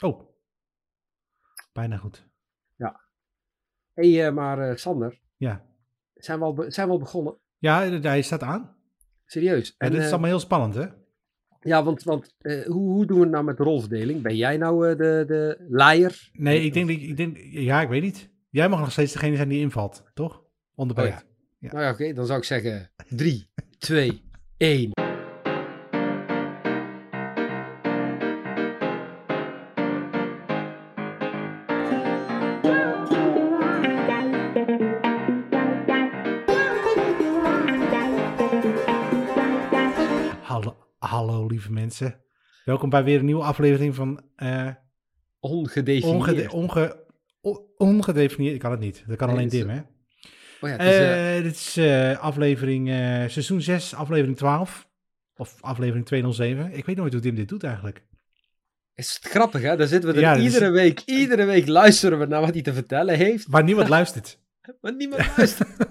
Oh. Bijna goed. Hé, hey, eh, maar eh, Sander, Ja. zijn we, al be- zijn we al begonnen? Ja, hij staat aan. Serieus? En dit is eh, allemaal heel spannend, hè? Ja, want, want eh, hoe, hoe doen we het nou met de rolverdeling? Ben jij nou eh, de, de laaier? Nee, ik denk, dat- ik denk, ja, ik weet niet. Jij mag nog steeds degene zijn die invalt, toch? Onderbreekt. Ja. Nou ja, oké, dan zou ik zeggen 3, 2, 1. Mensen. Welkom bij weer een nieuwe aflevering van eh Ongedefinieerd. ongede, onge, on- ongedefinieerd. Ik kan het niet. Dat kan Nee, alleen Dim, hè? Oh ja, het is, eh, Eh, dit is aflevering, seizoen 6, aflevering 12. Of aflevering 207. Ik weet nooit hoe Dim dit doet eigenlijk. is het grappig, hè? Dan zitten we er Ja, dat is- iedere week, iedere week luisteren we naar wat hij te vertellen heeft, Maar niemand luistert. maar niemand luistert.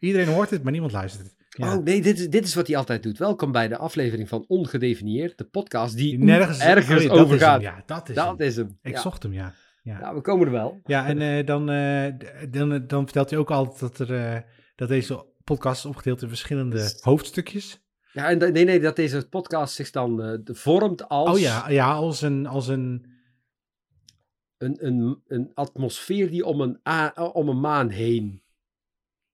Iedereen hoort het, maar niemand luistert. Ja. Oh nee, dit is, dit is wat hij altijd doet. Welkom bij de aflevering van Ongedefinieerd, de podcast die, Die nergens, ergens oh dat over is hem, gaat. Ja, dat is Dat hem. is hem. Ik ja. zocht hem, ja. Ja, Ja, we komen er wel. ja en eh, dan, eh, dan, dan vertelt hij ook altijd dat, er, eh, dat deze podcast is opgedeeld in verschillende hoofdstukjes. Ja, en nee, nee, dat deze podcast zich dan eh, vormt als Oh ja, ja als, een, als een... een, een, een atmosfeer die om een, a- om een maan heen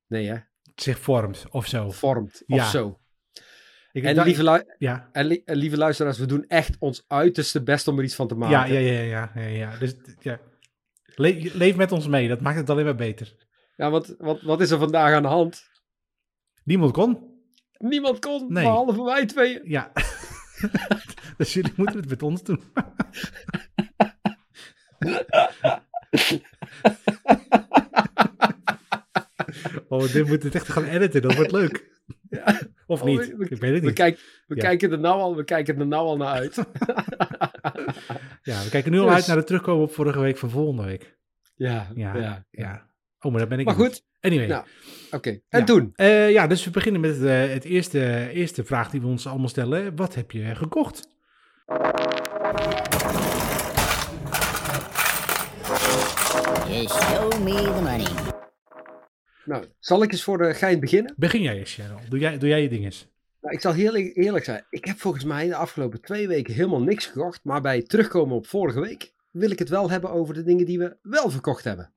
nee, hè, zich vormt of zo. vormt. Of Ja. zo. Ik, En dat- lieve, ja, en, li- en lieve luisteraars, we doen echt ons uiterste best om er iets van te maken. ja, ja, ja, ja, ja, ja. Dus ja. Le- leef met ons mee, dat maakt het alleen maar beter. Ja, want, want wat is er vandaag aan de hand? Niemand kon. Niemand kon, Nee. behalve wij tweeën. Ja. dus jullie moeten het met ons doen. oh, dit moet het echt gaan editen, dat wordt leuk. Of Oh, niet, we- we- ik weet het We, niet. kijk, we, Ja. kijken er nou al, we kijken er nou al naar uit. Ja, we kijken nu al Dus- uit naar de terugkomen op vorige week van volgende week. ja, Ja, ja. ja. Oh, maar daar ben ik Maar niet. goed, Anyway. nou, oké. En Ja. toen? Eh, ja, dus we beginnen met eh, het eerste, eerste vraag die we ons allemaal stellen. Wat heb je gekocht? Just show me the money. Nou, zal ik eens voor de gein beginnen? Begin jij eens, Cheryl. Doe jij, doe jij je ding eens. Nou, ik zal heel e- eerlijk zijn. Ik heb volgens mij de afgelopen twee weken helemaal niks gekocht. Maar bij terugkomen op vorige week wil ik het wel hebben over de dingen die we wel verkocht hebben.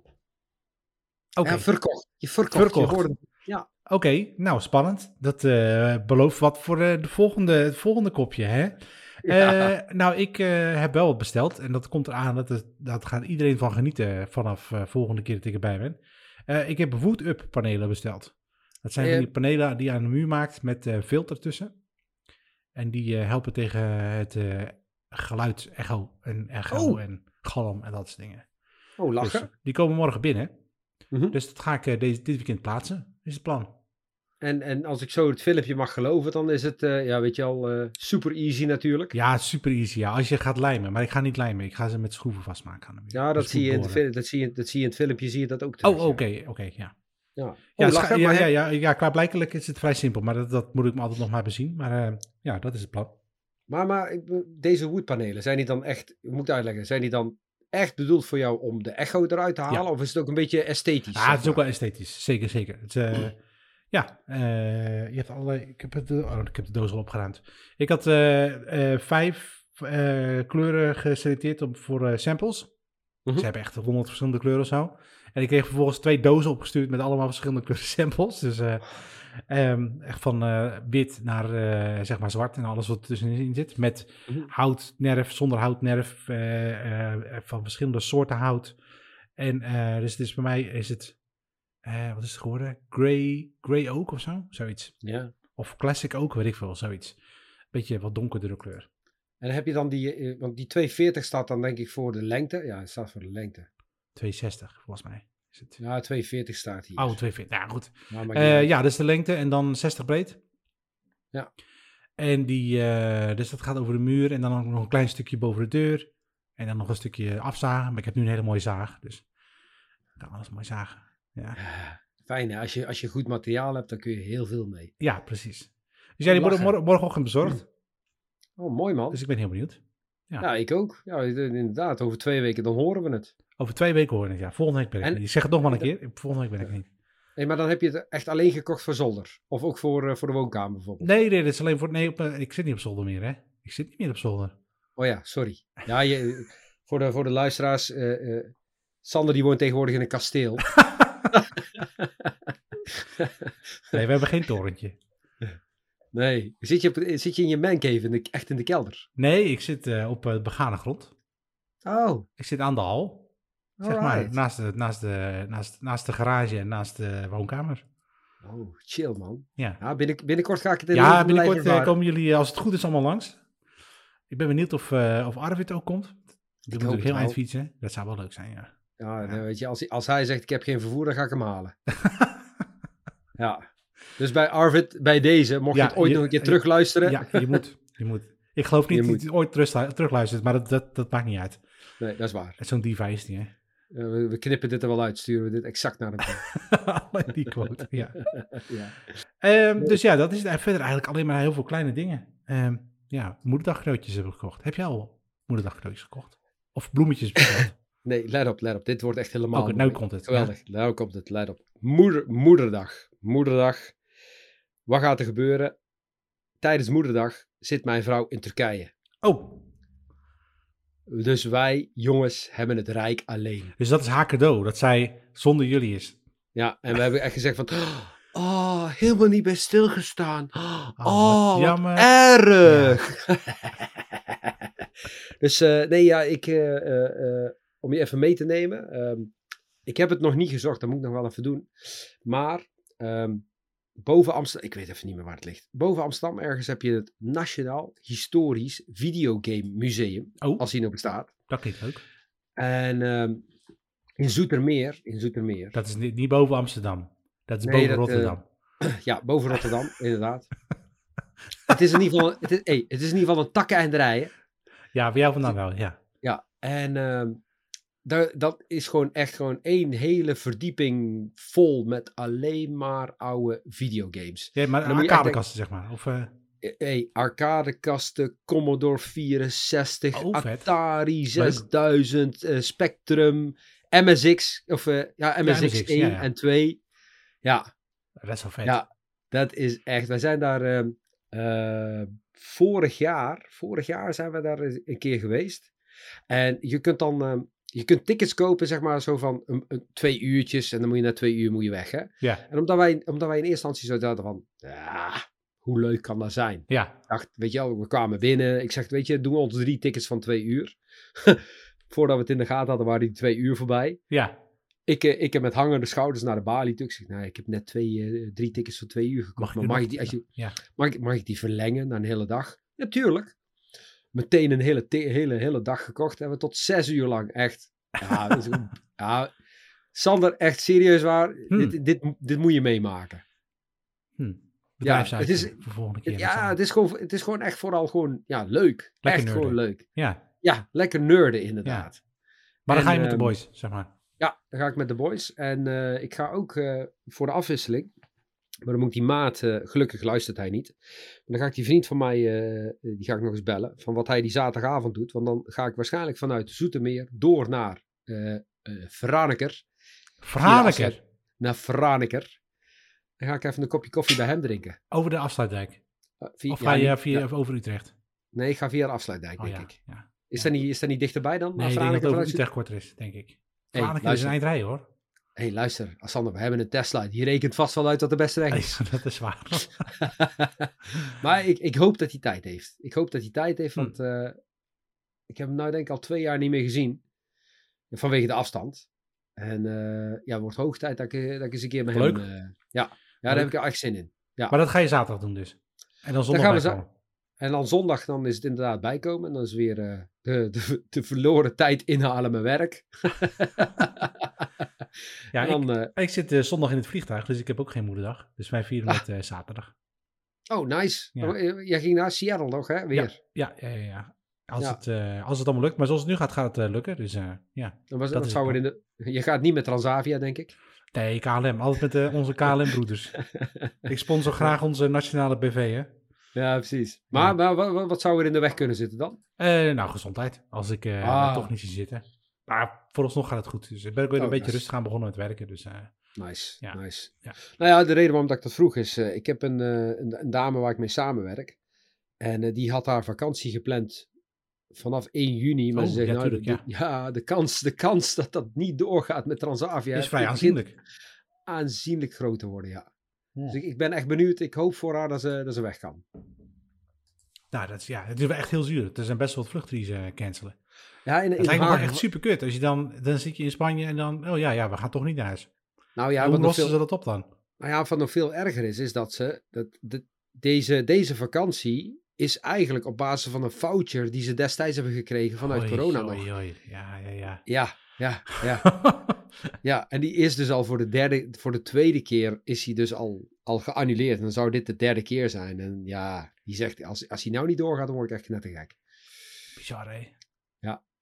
Oké, Ja, verkocht. Je verkocht. Verkocht. Je hoorde- Oké, nou spannend. Dat eh, belooft wat voor eh, de volgende, het volgende kopje, hè? Ja. Eh, nou, ik eh, heb wel wat besteld en dat komt eraan. Dat, het, dat gaat iedereen van genieten vanaf eh, volgende keer dat ik erbij ben. Eh, ik heb Wood-Up panelen besteld. Dat zijn van die panelen die je aan de muur maakt met eh, filter tussen. En die eh, helpen tegen het geluid, echo en echo Oh. en galm en dat soort dingen. oh, lachen. Dus die komen morgen binnen. Mhm. Dus dat ga ik deze, dit weekend plaatsen, is het plan. En, en als ik zo het filmpje mag geloven, dan is het, eh, ja, weet je al, eh, super easy natuurlijk. Ja, super easy. Ja, als je gaat lijmen. Maar ik ga niet lijmen. Ik ga ze met schroeven vastmaken aan. Ja, dat zie, je in de, dat, zie je, dat zie je in het filmpje, zie je dat ook terug. Oh, oké, oké, ja. Ja, Ja, oh, lachen, ja, ja, heb- ja, ja, klaarblijkelijk is het vrij simpel. Maar dat, dat moet ik me altijd nog maar bezien. Maar eh, ja, dat is het plan. Maar, maar deze woodpanelen, zijn die dan echt, ik moet uitleggen, zijn die dan echt bedoeld voor jou om de echo eruit te halen? Of is het ook een beetje esthetisch? Ja, het is ook wel esthetisch. Zeker, zeker. Het, eh, ja, eh, je hebt allerlei... Ik heb, het, oh, ik heb de doos al opgeruimd. Ik had eh, eh, vijf kleuren geselecteerd op, voor samples. Mhm. Ze hebben echt honderd verschillende kleuren of zo. En ik kreeg vervolgens twee dozen opgestuurd met allemaal verschillende kleuren samples. Dus eh, ehm, echt van wit naar zeg maar zwart en alles wat er tussenin zit. Met Mhm. houtnerf, zonder houtnerf, van verschillende soorten hout. En eh, dus, dus bij mij is het, eh, wat is het geworden? Grey, grey oak of zo? Zoiets. Ja. Of classic oak, weet ik veel, zoiets. Beetje wat donkerdere kleur. En heb je dan die, eh, want die 240 staat dan denk ik voor de lengte. Ja, het staat voor de lengte. 260 volgens mij. Is het. Ja, 240 staat hier. Oh, 240. Ja, goed. Eh, ja, dat is de lengte en dan 60 breed. Ja. En die, dus dat gaat over de muur en dan nog een klein stukje boven de deur. En dan nog een stukje afzagen. Maar ik heb nu een hele mooie zaag, dus ik kan alles mooi zagen. Ja, Ja, Fijn hè, als je, als je goed materiaal hebt, dan kun je heel veel mee. ja precies. Dus jij die worden Lachen. mor- morgenochtend bezorgd. Oh, mooi man. Dus ik ben heel benieuwd. Ja. Ja, ik ook. Ja, inderdaad. Over twee weken dan horen we het. Over twee weken hoor ik het, ja. Volgende week ben ik En- er niet. Ik zeg het nog maar een keer. Volgende week ben ik niet. Nee, maar dan heb je het echt alleen gekocht voor zolder. Of ook voor, eh, voor de woonkamer bijvoorbeeld. Nee, nee, dat is alleen voor... Nee, op, eh, ik zit niet op zolder meer, hè. Ik zit niet meer op zolder. Oh ja, sorry. Ja, je, voor, de, voor de luisteraars. eh, eh, Sander die woont tegenwoordig in een kasteel. Nee, we hebben geen torentje. Nee. Zit je, op, zit je in je mancave, in de, echt in de kelder? Nee, ik zit eh, op eh, begane grond. Oh, Ik zit aan de hal. Zeg maar, naast de, naast, de, naast, naast de garage en naast de woonkamer. Oh, chill man. Ja, Ja, binnen, binnenkort ga ik het in ja binnenkort eh, komen jullie, als het goed is, allemaal langs. Ik ben benieuwd of, of Arvid ook komt. Die moet het heel eind fietsen. Dat zou wel leuk zijn, ja. Ja, weet je, als, hij- als hij zegt ik heb geen vervoer, dan ga ik hem halen. ja. Dus bij Arvid, bij deze, mocht je het ooit je- nog een keer terugluisteren. Ja, je moet. Je moet. Ik geloof niet dat hij ooit terug, terugluistert, maar dat, dat, dat maakt niet uit. Nee, dat is waar. Zo'n is die, hè. Eh, we, we knippen dit er wel uit, sturen we dit exact naar hem die quote, ja. ja. Ehm, dus ja, dat is het. Verder eigenlijk alleen maar heel veel kleine dingen. Ehm, ja, moederdagcadeautjes hebben we gekocht. Heb jij al moederdagcadeautjes gekocht? Of bloemetjes besteld? Nee, let op, let op. Dit wordt echt helemaal Oké, mooi. nou komt het. Geweldig. Nou komt het, let op. Moeder, moederdag. Moederdag. Wat gaat er gebeuren? Tijdens moederdag zit mijn vrouw in Turkije. Ja. Oh, Dus wij, jongens, hebben het rijk alleen. dus dat is haar cadeau. Dat zij zonder jullie is. Ja, en we hebben echt gezegd van... Oh, helemaal niet bij stilgestaan. Oh, wat jammer. erg. dus eh, nee, ja, ik... eh, eh, om je even mee te nemen. ehm, ik heb het nog niet gezocht, dat moet ik nog wel even doen. Maar ehm, boven Amsterdam... Ik weet even niet meer waar het ligt. Boven Amsterdam ergens heb je het Nationaal Historisch Videogame Museum. Oh, Als die nog bestaat. dat klinkt leuk. En ehm, in Zoetermeer... In Zoetermeer... Dat is niet, niet boven Amsterdam. Dat is Nee, boven dat, eh, Rotterdam. Ja, boven Rotterdam, inderdaad. Het is in ieder geval, het is, hey, het is in ieder geval een takkeneinderij. Ja, bij jou vandaan wel, ja. Ja, en ehm, daar, dat is gewoon echt gewoon één hele verdieping vol met alleen maar oude videogames. ja maar arcadekasten, zeg maar. Of, Hey, arcadekasten, Commodore 64, Oh, vet. Atari 6000, eh, Spectrum, MSX, of ja, MSX, MSX, 1 ja, ja. en 2. Ja, dat is wel vet. Ja, dat is echt. Wij zijn daar ehm, eh, vorig jaar, vorig jaar zijn we daar een keer geweest. En je kunt dan, ehm, je kunt tickets kopen, zeg maar, zo van een, een- twee uurtjes. En dan moet je na twee uur moet je weg, hè. Ja, En omdat wij, omdat wij in eerste instantie zo dachten van, ja, hoe leuk kan dat zijn? ja. Ik dacht, weet je wel, we kwamen binnen. Ik zeg, weet je, doen we ons drie tickets van twee uur. Voordat we het in de gaten hadden, waren die twee uur voorbij. ja. Ik, eh, ik heb met hangende schouders naar de balie toe. Ik zeg, nou, ik heb net twee, eh, drie tickets voor twee uur gekocht. Mag ik maar mag ik, die, als je, Ja. mag, ik, mag ik die verlengen naar een hele dag? Natuurlijk. Meteen een hele, hele, hele dag gekocht. Hebben we tot zes uur lang. Echt. Ja, ja, Sander, echt serieus waar. Hmm. Dit, dit, dit moet je meemaken. Hm. Bedrijfshuis het is- de volgende keer. Ja, het is, gewoon, het is gewoon echt vooral gewoon ja, leuk. Lekker echt gewoon leuk. ja. Ja, lekker nerden inderdaad. Maar dan ga je met de ehm, boys, zeg maar. Ja, dan ga ik met de boys. En eh, ik ga ook eh, voor de afwisseling. Maar dan moet ik die maat, eh, gelukkig luistert hij niet. Maar dan ga ik die vriend van mij, eh, die ga ik nog eens bellen. Van wat hij die zaterdagavond doet. Want dan ga ik waarschijnlijk vanuit Zoetermeer door naar eh eh Franeker. Franeker. Naar Franeker. Dan ga ik even een kopje koffie bij hem drinken. Over de afsluitdijk. Eh, via- Of ga je via, ja. over Utrecht? Nee, ik ga via de afsluitdijk, Oh denk ja. ik. ja. Is, dat niet, is dat niet dichterbij dan? Nee, ik denk dat over Utrecht korter is, denk ik. Hey, Franeker is een eindrij, hoor. Hé, hey, luister. Sander, we hebben een Tesla. Die rekent vast wel uit wat de beste weg is. Dat is waar. maar ik, ik hoop dat hij tijd heeft. Ik hoop dat hij tijd heeft, Hm. want eh, ik heb hem nou denk ik al twee jaar niet meer gezien. Vanwege de afstand. En eh, ja, het wordt hoog tijd dat ik, eh, dat ik eens een keer met Leuk. hem... eh, ja. ja, daar heb ik er echt zin in. Ja. Maar dat ga je zaterdag doen dus. En dan zondag gaan we. En dan zondag dan is het inderdaad bijkomen. En dan is weer de, de, de verloren tijd inhalen mijn werk. Ja, dan, eh, Ik zit eh, zondag in het vliegtuig, dus ik heb ook geen moederdag. Dus wij vieren Ah. het eh, zaterdag. oh, nice. Ja. Oh, jij ging naar Seattle nog, hè? Weer. Ja, ja, ja. ja. Als. Het, als het allemaal lukt. Maar zoals het nu gaat, gaat het lukken. Dus ja. Dan was, Dat wat zou het in de, je gaat niet met Transavia, denk ik. Nee, KLM. Altijd met onze KLM-broeders. ik sponsor graag onze nationale BV, hè. Ja, precies. Maar, maar wa- wa- wat, zou er in de weg kunnen zitten dan? Eh, nou, gezondheid. Als ik Ah. toch niet zie zitten. Maar vooralsnog gaat het goed. Dus ik ben ook weer een Oh, beetje nice. rustig aan begonnen met werken. Dus eh, Nice, Ja. nice. Ja. Nou ja, de reden waarom dat ik dat vroeg is, eh, ik heb een, eh, een, een dame waar ik mee samenwerk. En eh, die had haar vakantie gepland vanaf 1 juni. Maar Oh, ze zegt, ja, nou, tuurlijk, de, ja, de, kans, de kans dat dat niet doorgaat met Transavia is vrij aanzienlijk. aanzienlijk groot te worden, ja. Ja. Dus ik, ik ben echt benieuwd. Ik hoop voor haar dat ze, dat ze weg kan. Nou, dat is, ja, het is wel echt heel zuur. Er zijn best wel wat vluchten die ze cancelen. Ja, in, in Het lijkt me echt super kut. Als je dan, dan zit je in Spanje en dan, oh ja, ja, we gaan toch niet naar huis. Nou ja, Hoe lossen veel, ze dat op dan? nou ja, wat nog veel erger is, is dat ze... Dat, deze, deze vakantie is eigenlijk op basis van een voucher die ze destijds hebben gekregen vanuit Oei, corona oei, nog. oei. Ja, ja, ja. Ja, ja, ja. Ja, en die is dus al voor de derde, voor de tweede keer is hij dus al, al geannuleerd. En dan zou dit de derde keer zijn. En ja, die zegt, als, als hij nou niet doorgaat, dan word ik echt net te gek. Bizar, hè?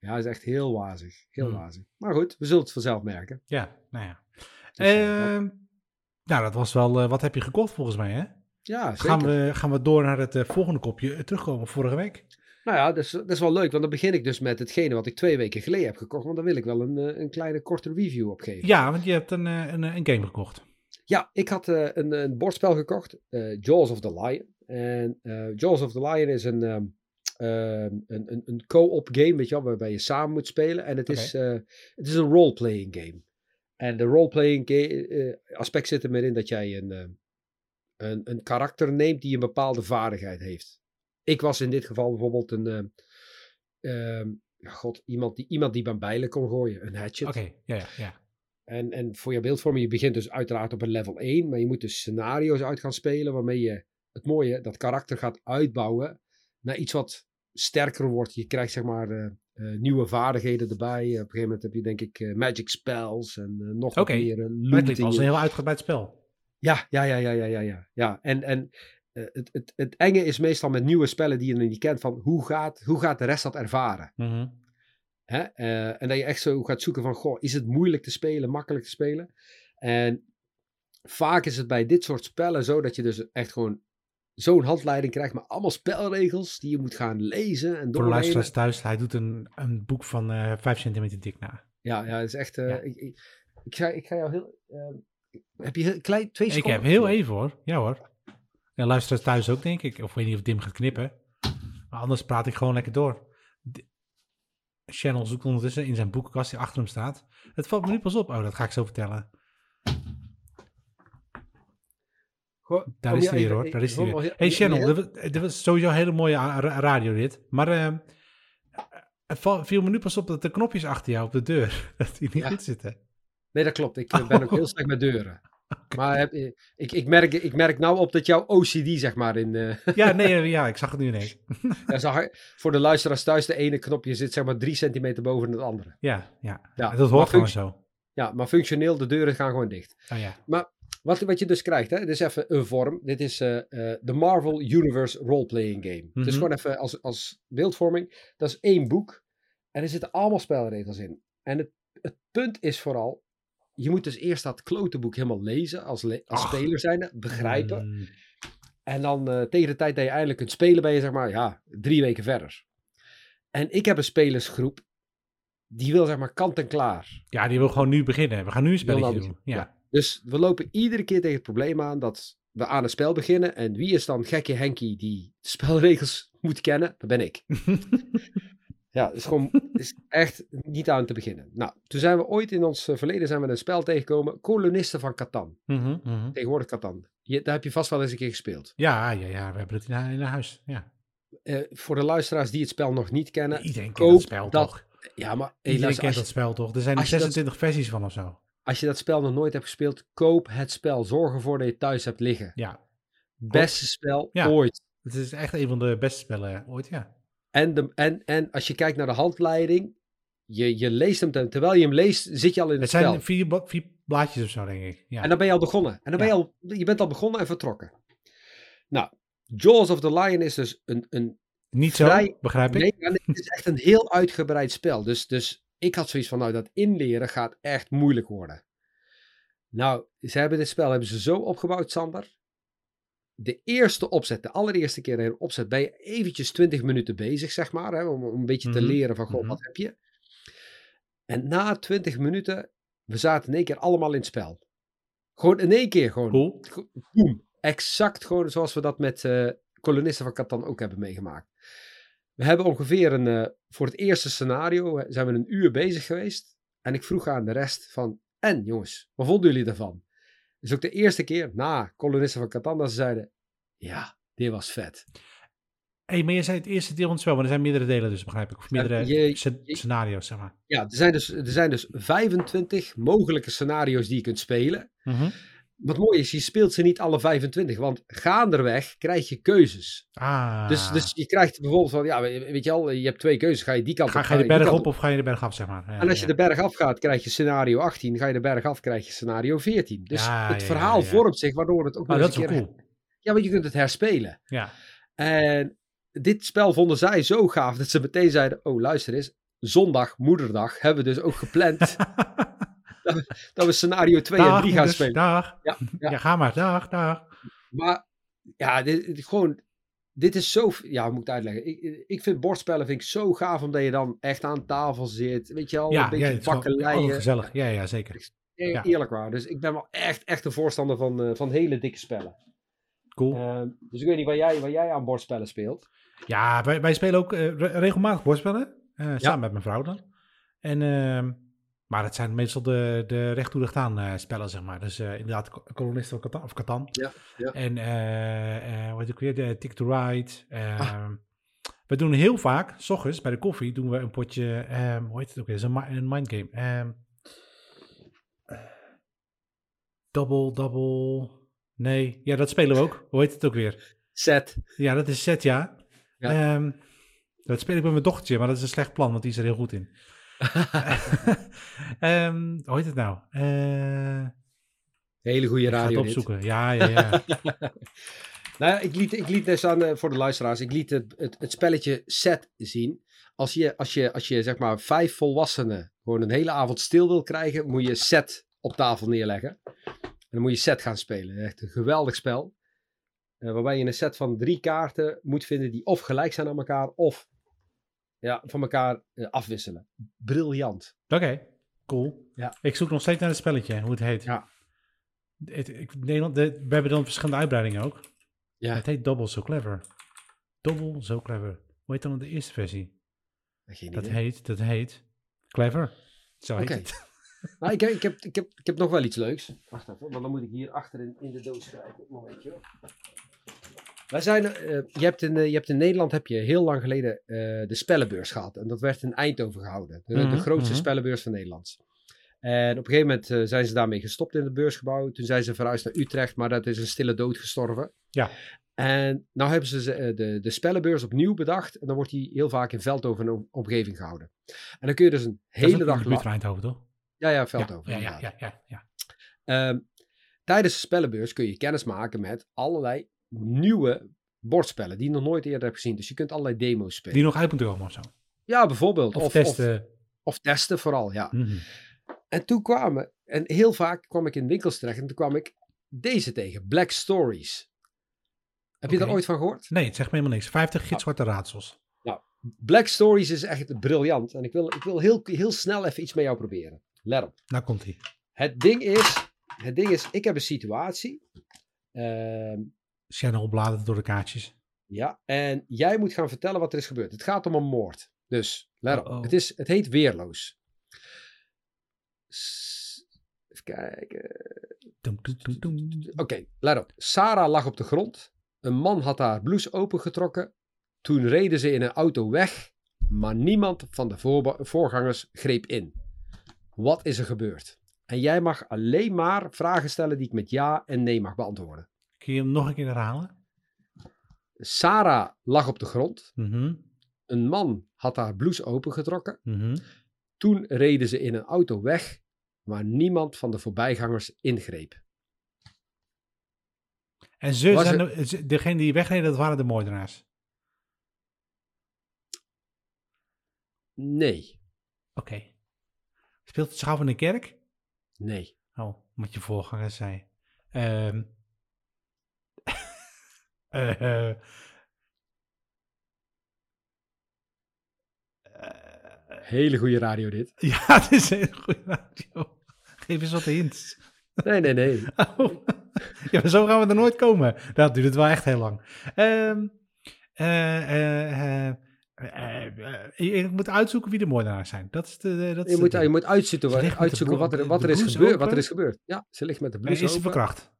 Ja, is echt heel wazig. Heel Hmm. wazig. Maar goed, we zullen het vanzelf merken. Ja, nou ja. Dus, nou, dat was wel, eh, wat heb je gekocht volgens mij, hè? ja, zeker. Gaan we, gaan we door naar het eh, volgende kopje, eh, terugkomen vorige week. Nou ja, dat is, dat is wel leuk, want dan begin ik dus met hetgene wat ik twee weken geleden heb gekocht. Want daar wil ik wel een, een kleine korte review op geven. Ja, want je hebt een, een, een game gekocht. Ja, ik had een, een bordspel gekocht, Jaws of the Lion. En Jaws of the Lion is een, ehm, een, een, een co-op game, weet je wel, waarbij je samen moet spelen. En het, is, eh, het is een role-playing game. En de role-playing eh, aspect zit er meer in dat jij een, eh, een, een karakter neemt die een bepaalde vaardigheid heeft. Ik was in dit geval bijvoorbeeld een, eh, ehm, god, iemand die, iemand die bij bijlen kon gooien, een hatchet. Oké, ja, ja, ja. En, en voor je beeldvorming, je begint dus uiteraard op een level 1, maar je moet dus scenario's uit gaan spelen waarmee je het mooie, dat karakter gaat uitbouwen naar iets wat sterker wordt. Je krijgt zeg maar eh, eh, nieuwe vaardigheden erbij. Op een gegeven moment heb je denk ik eh, magic spells en nog Oké, meer looting. als een heel uitgebreid spel. Ja, ja, ja, ja, ja, ja, ja. ja. En, en het, het, het enge is meestal met nieuwe spellen die je nog niet kent van hoe gaat, hoe gaat de rest dat ervaren? Mhm. Hè? Eh, en dat je echt zo gaat zoeken van, goh, is het moeilijk te spelen, makkelijk te spelen? En vaak is het bij dit soort spellen zo dat je dus echt gewoon zo'n handleiding krijgt met allemaal spelregels die je moet gaan lezen en Voor doorlezen. luisteraars thuis, hij doet een, een boek van eh 5 centimeter dik na. Ja, ja, het is echt... eh, Ja. Ik, ik, ik, ga, ik ga jou heel... eh, heb je heel klein, twee Ik seconden? heb heel even hoor. Ja hoor. En luisteraars thuis ook, denk ik. Of ik weet niet of Dim gaat knippen. Maar anders praat ik gewoon lekker door. Channel zoekt ondertussen in zijn boekenkast die achter hem staat. Het valt me nu pas op. Oh, dat ga ik zo vertellen. Goh, Daar oh, is hij weer hoor. Daar is hij weer. Hey Channel, dit was, sowieso een hele mooie a- ra- radio dit. Maar eh, het val- viel me nu pas op dat de knopjes achter jou op de deur, dat die niet Ja. goed zitten. Nee, dat klopt. Ik eh, ben ook heel slecht met deuren. Maar heb, eh, ik, ik, merk, ik merk nou op dat jouw OCD, zeg maar, in... eh, Ja, nee, eh, ja, ik zag het nu ineens. ja, hard- voor de luisteraars thuis, de ene knopje zit zeg maar drie centimeter boven het andere. Ja, ja. Ja, dat maar hoort gewoon zo. Ja, maar functioneel, de deuren gaan gewoon dicht. Oh ja. Wat, wat je dus krijgt, hè, dit is even een vorm. Dit is eh, eh, de Marvel Universe Roleplaying Game. Dus gewoon even als, als beeldvorming. Dat is één boek. En er zitten allemaal spelregels in. En het, het punt is vooral, je moet dus eerst dat klote boek helemaal lezen als, le- als speler zijnde, begrijpen. Mm, En dan eh, tegen de tijd dat je eindelijk kunt spelen, ben je zeg maar, ja, drie weken verder. En ik heb een spelersgroep, die wil zeg maar kant en klaar. Ja, die wil gewoon nu beginnen. We gaan nu een spelletje doen. Ja. Dus we lopen iedere keer tegen het probleem aan dat we aan een spel beginnen. En wie is dan gekke Henkie die spelregels moet kennen? Dat ben ik. Ja, het is gewoon is echt niet aan te beginnen. Nou, toen zijn we ooit in ons eh, verleden zijn we een spel tegengekomen. Kolonisten van Catan. Mhm, mhm. Tegenwoordig Catan. Je, daar heb je vast wel eens een keer gespeeld. Ja, ja, ja, we hebben het in, in huis. Ja. Eh, voor de luisteraars die het spel nog niet kennen. Iedereen kent dat spel dat- toch? Ja, maar Iedereen kent dat spel toch? Er zijn er als je dat- 26 versies van of zo. Als je dat spel nog nooit hebt gespeeld, koop het spel. Zorg ervoor dat je het thuis hebt liggen. Ja, Beste spel Ja. ooit. het is echt een van de beste spellen ooit, ja. En, de, en, en als je kijkt naar de handleiding, je, je leest hem, ter- terwijl je hem leest, zit je al in het, Het spel. zijn vier, vier blaadjes of zo, denk ik. Ja. En dan ben je al begonnen. En dan ben je Ja. al, je bent al begonnen en vertrokken. Nou, Jaws of the Lion is dus een, een Niet zo, vrij- begrijp ik? nee, het is echt een heel uitgebreid spel. Dus, dus ik had zoiets van, nou, dat inleren gaat echt moeilijk worden. Nou, ze hebben dit spel hebben ze zo opgebouwd, Sander. de eerste opzet, de allereerste keer je opzet, ben je eventjes 20 minuten bezig, zeg maar. Hè, om, om een beetje te Mhm, leren van, goh, mhm. wat heb je? En na 20 minuten, we zaten in één keer allemaal in het spel. Gewoon in één keer, gewoon. Cool. Boom. Exact gewoon zoals we dat met eh, kolonisten van Catan ook hebben meegemaakt. We hebben ongeveer een, eh, voor het eerste scenario eh, zijn we een uur bezig geweest. En ik vroeg aan de rest van, en jongens, wat vonden jullie daarvan? Dus ook de eerste keer na kolonisten van ze zeiden, ja, dit was vet. Hé, maar je zei het eerste deel van het spel, maar er zijn meerdere delen dus, begrijp ik. Of Ja, meerdere je- scenario's, zeg maar. Ja, er zijn, dus, er zijn dus 25 mogelijke scenario's die je kunt spelen. Mhm. Wat mooi is, je speelt ze niet alle 25, want gaanderweg krijg je keuzes. Ah. Dus, dus je krijgt bijvoorbeeld van, ja, we- weet je al, je hebt twee keuzes. Ga je die kant ga, op? ga je de berg op of ga je de berg af, zeg maar. Ja, En als je de berg af gaat, krijg je scenario 18. Ga je de berg af, krijg je scenario 14. Dus Ja, het verhaal vormt zich, waardoor het ook Oh, nog dat is keer... cool. Ja, want je kunt het herspelen. Ja. En dit spel vonden zij zo gaaf dat ze meteen zeiden, oh luister eens, zondag, moederdag, hebben we dus ook gepland dat we scenario 2 en dag, 3 gaan moeders, spelen. Dag. Ja, Ja, ja. ga maar. Dag, dag. Maar ja, dit, dit- gewoon, dit is zo, ja, hoe moet ik het uitleggen? Ik, ik vind bordspellen vind ik zo gaaf, omdat je dan echt aan tafel zit, weet je al, ja, een beetje ja, bakkeleien. oh, gezellig. Ja, ja, zeker. Ja. Eerlijk waar. Dus ik ben wel echt, echt een voorstander van, eh, van hele dikke spellen. Cool. Ehm, dus ik weet niet waar jij, waar jij aan bordspellen speelt. Ja, wij, wij spelen ook eh, re- regelmatig bordspellen. eh, Samen met mijn vrouw dan. En, ehm, maar het zijn meestal de, de recht toe recht aan eh, spellen, zeg maar. Dus eh, inderdaad, ko- kolonisten of Catan. Ja, ja. En uh, wat heet ook weer, de Tick to Ride. Ehm, Ah. We doen heel vaak, s ochtends bij de koffie, doen we een potje, ehm, hoe heet het ook weer, dat is een, een mindgame. Ehm double, double, nee, ja, dat spelen we ook. Hoe heet het ook weer? Set. Ja, dat is set, ja. Ja. Dat speel ik met mijn dochtertje, maar dat is een slecht plan, want die is er heel goed in. Ehm, hoe heet het nou? Eh Hele goede ik ga het radio dit. opzoeken. Ja, ja, ja. Nou ja, ik liet, ik liet dus aan, eh, voor de luisteraars, ik liet het, het, het spelletje set zien. Als je, als, je, als je zeg maar vijf volwassenen gewoon een hele avond stil wil krijgen, moet je set op tafel neerleggen. En dan moet je set gaan spelen. Echt een geweldig spel. Eh, waarbij je een set van drie kaarten moet vinden die of gelijk zijn aan elkaar of ja, van elkaar eh, afwisselen. Briljant. Oké, cool. Ja. Ik zoek nog steeds naar het spelletje, hoe het heet. Ja. Het, ik, Nederland, de, we hebben dan verschillende uitbreidingen ook. Ja. Het heet Double So Clever. Double So Clever. Hoe heet dan de eerste versie? Geen Dat idee. heet, dat heet Clever. Zo heet het. Nou, ik, heb, ik, heb, ik, heb, ik heb nog wel iets leuks. Wacht even, want dan moet ik hier achter in, in de doos schrijven. Momentje. Wij zijn, eh, je, hebt in, eh, je hebt in Nederland heb je heel lang geleden eh, de spellenbeurs gehad. En dat werd in Eindhoven gehouden. De, de Mhm, grootste mhm. spellenbeurs van Nederland. En op een gegeven moment zijn ze daarmee gestopt in het beursgebouw. Toen zijn ze verhuisd naar Utrecht, maar dat is een stille dood gestorven. Ja. En nou hebben ze de, de spellenbeurs opnieuw bedacht. En dan wordt die heel vaak in Veldhoven en om- omgeving gehouden. En dan kun je dus een hele dag lang... Eindhoven, toch? Ja, ja, Ja, Veldhoven. ja, ja, inderdaad. ja, ja, ja. Ehm, tijdens de spellenbeurs kun je kennis maken met allerlei nieuwe bordspellen die je nog nooit eerder hebt gezien. Dus je kunt allerlei demo's spelen. Die nog uit moeten komen of zo. Ja, bijvoorbeeld. Of, testen. Of, testen vooral, ja. Mhm. En toen kwamen, en heel vaak kwam ik in winkels terecht en toen kwam ik deze tegen, Black Stories. Heb je daar ooit van gehoord? Nee, het zegt me helemaal niks. 50 gitzwarte raadsels. Black Stories is echt briljant. En ik wil, ik wil heel, heel snel even iets met jou proberen. Let op. Nou komt hij. Het ding is, het ding is ik heb een situatie. Ehm, Channel bladert door de kaartjes. Ja, en jij moet gaan vertellen wat er is gebeurd. Het gaat om een moord. Dus, let op. Het, is, het heet Weerloos. S- Even kijken. Oké, let op. Sarah lag op de grond. Een man had haar blouse opengetrokken. Toen reden ze in een auto weg. Maar niemand van de voorgangers greep in. Wat is er gebeurd? En jij mag alleen maar vragen stellen die ik met ja en nee mag beantwoorden. Kun je hem nog een keer herhalen? Sarah lag op de grond. Mhm, Een man had haar blouse opengetrokken. mhm. Toen reden ze in een auto weg, waar niemand van de voorbijgangers ingreep. En ze Was zijn de, degene die wegreden, dat waren de moordenaars. Nee, Oké. Speelt het zich af in de kerk? nee. Oh, wat je voorganger zei. Ehm Eh, eh, Hele goede radio dit. ja, het is een hele goede radio. Geef eens wat hints. Nee, nee, nee. Oh. ja, maar zo gaan we er nooit komen. Dat duurt het wel echt heel lang. Ehm eh, eh, eh, eh, eh, je, je moet uitzoeken wie de moordenaars zijn. Dat is de, dat is Je moet, je moet uitzoeken, wat, uitzoeken er, wat, er is gebeurd, wat er is gebeurd. Ja, ze ligt met de Eh, blouse is ze verkracht?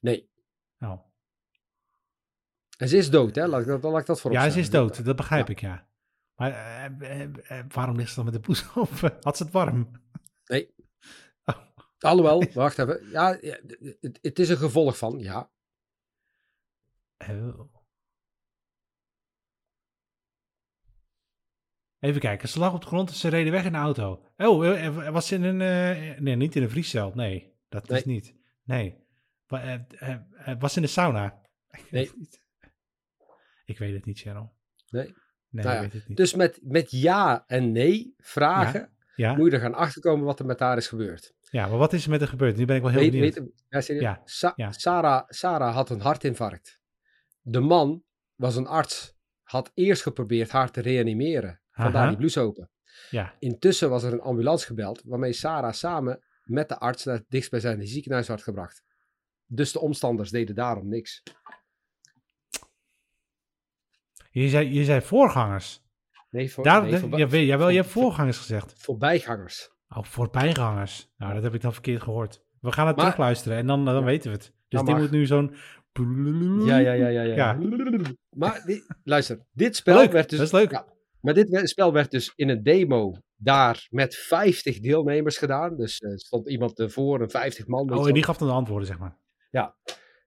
Nee. Oh. En ze is dood, hè? Laat ik dat, laat ik dat voorop Ja, ze is dood. Dat begrijp ik, ja. Maar eh, eh, eh, waarom ligt ze dan met de blouse open? Had ze het warm? Alhoewel, wacht even. Ja, het, het is een gevolg van, ja. Oh. Even kijken, ze lag op de grond en ze reden weg in de auto. Oh, was ze in een... nee, niet in een vriescel. Nee, dat is Nee. niet. Nee. Wa- was ze in de sauna? Nee. Ik weet het niet, Cheryl. Nee. Nee, Nou ik weet het niet. Dus met, met ja en nee vragen ja? moet je er gaan achterkomen wat er met haar is gebeurd. ja, maar wat is er met haar gebeurd? Nu ben ik wel heel Weet, benieuwd. weet, ja, serieus? Ja, Sa- ja. Sarah, Sarah had een hartinfarct. De man was een arts, had eerst geprobeerd haar te reanimeren. Vandaar Aha. die blouse open. Ja, Intussen was er een ambulance gebeld, waarmee Sarah samen met de arts naar het dichtstbijzijnde ziekenhuis werd gebracht. Dus de omstanders deden daarom niks. Je zei, je zei voorgangers. Nee, voor, Daar, nee, ja, weet- jawel, je hebt voor- voorgangers gezegd. voorbijgangers. Oh, voorbijgangers. Nou, dat heb ik dan verkeerd gehoord. We gaan het Maar- terugluisteren en dan, dan Ja. weten we het. Dus Ja, die moet nu zo'n... Ja, ja, ja, ja. ja. Ja. Maar die- luister, dit spel Leuk, werd dus... dat is leuk. Ja, maar dit spel werd dus in een demo daar met 50 deelnemers gedaan. Dus er stond iemand ervoor, een 50 man. Oh, en wel. die gaf dan de antwoorden, zeg maar.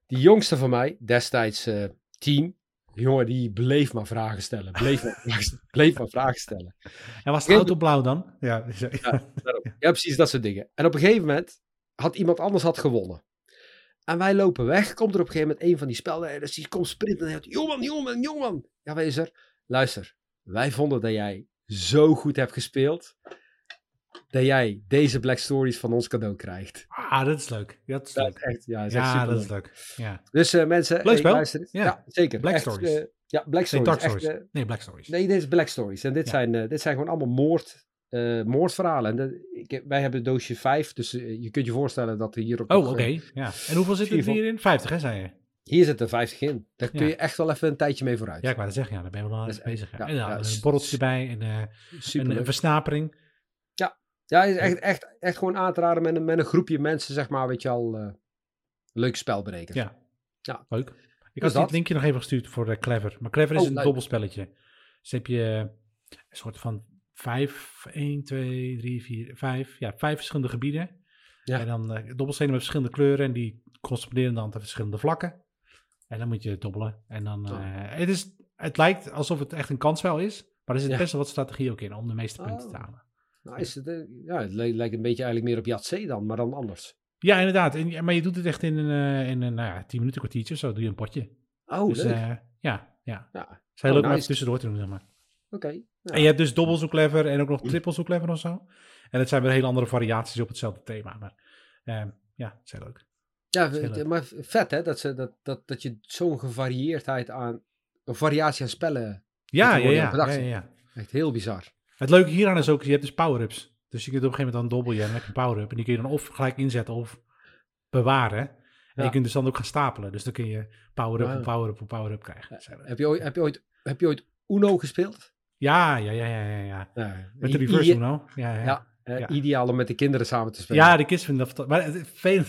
Die jongste van mij, destijds eh 10, jongen, die bleef maar vragen stellen. Bleef maar, vragen stellen, bleef maar vragen stellen. En was de auto blauw dan? Ja. Ja, precies dat soort dingen. En op een gegeven moment had iemand anders had gewonnen. En wij lopen weg. Komt er op een gegeven moment een van die spelleiders. Die komt sprinten. En hij zegt, jongeman, jongeman, jongeman. Ja, wees er. Luister, wij vonden dat jij zo goed hebt gespeeld. Dat jij deze Black Stories van ons cadeau krijgt. Ah, dat is leuk. Dat is Dat leuk. echt, ja, dat is Ja, dat is leuk. Ja. Dus eh, mensen, Leuk spel. Ja. Ja. zeker. Black Echt, Stories. eh, ja, Black Nee, Stories. Echt, Stories. eh, nee, Black Stories. Nee, dit is Black Stories. En dit, Ja. zijn, dit zijn gewoon allemaal moord, moordverhalen. En de- ik, wij hebben doosje 5, dus je kunt je voorstellen dat er hier ook Oh, oké. Ja. En hoeveel zit er hierin? 50, hè, zei je? Hier zit er 50 in. Daar kun Ja. je echt wel even een tijdje mee vooruit. Ja, ik wou het zeggen. Ja, daar ben je wel aan Dat bezig. Ja. en dan ja, een borreltje erbij en een versnapering. Ja, is echt, echt, echt gewoon aan te raden met een, met een groepje mensen, zeg maar, weet je al, eh leuk spelberekend. Ja. Ja. Leuk. Ik Dus had dat. het linkje nog even gestuurd voor de Clever. Maar Clever is Oh, een leuk. dobbelspelletje. Dus heb je een soort van vijf, 1, 2, 3, 4, 5. Ja, vijf verschillende gebieden. Ja. En dan eh dobbelstenen met verschillende kleuren. En die corresponderen dan aan verschillende vlakken. En dan moet je dobbelen. En dan, Oh. eh, het, is, het lijkt alsof het echt een kansspel is. Maar er zit Ja. best wel wat strategie ook in om de meeste punten Oh. te halen. Nou, is het, eh, ja, het lijkt een beetje eigenlijk meer op Yatzee dan, maar dan anders. Ja, inderdaad. En, maar je doet het echt in een, eh, in een nou ja, 10 minuten kwartiertje zo. Doe je een potje. Oh, dus leuk. eh, ja, ja. ja, Het is heel Oh, leuk om even tussendoor te doen, zeg maar. oké. Ja. En je hebt dus dobbel zo clever en ook nog triple zo clever of zo. En het zijn weer hele andere variaties op hetzelfde thema. Maar ehm, ja, het is heel leuk. Ja, heel leuk. maar vet hè, dat, ze, dat, dat, dat je zo'n gevarieerdheid aan, een variatie aan spellen, Ja, ja, ja, ja. echt heel bizar. Het leuke hieraan is ook, je hebt dus power-ups. Dus je kunt op een gegeven moment dan dobbel je en dan heb je een power-up. En die kun je dan of gelijk inzetten of bewaren. En Ja. je kunt dus dan ook gaan stapelen. Dus dan kun je power-up op power-up op power-up krijgen. Heb je ooit, heb je ooit, heb je ooit Uno gespeeld? Ja, ja, ja, ja, ja. ja. Met de reverse i- Uno. Ja, ja. Ideaal om met de kinderen samen te spelen. Ja, de kids vinden dat. Maar het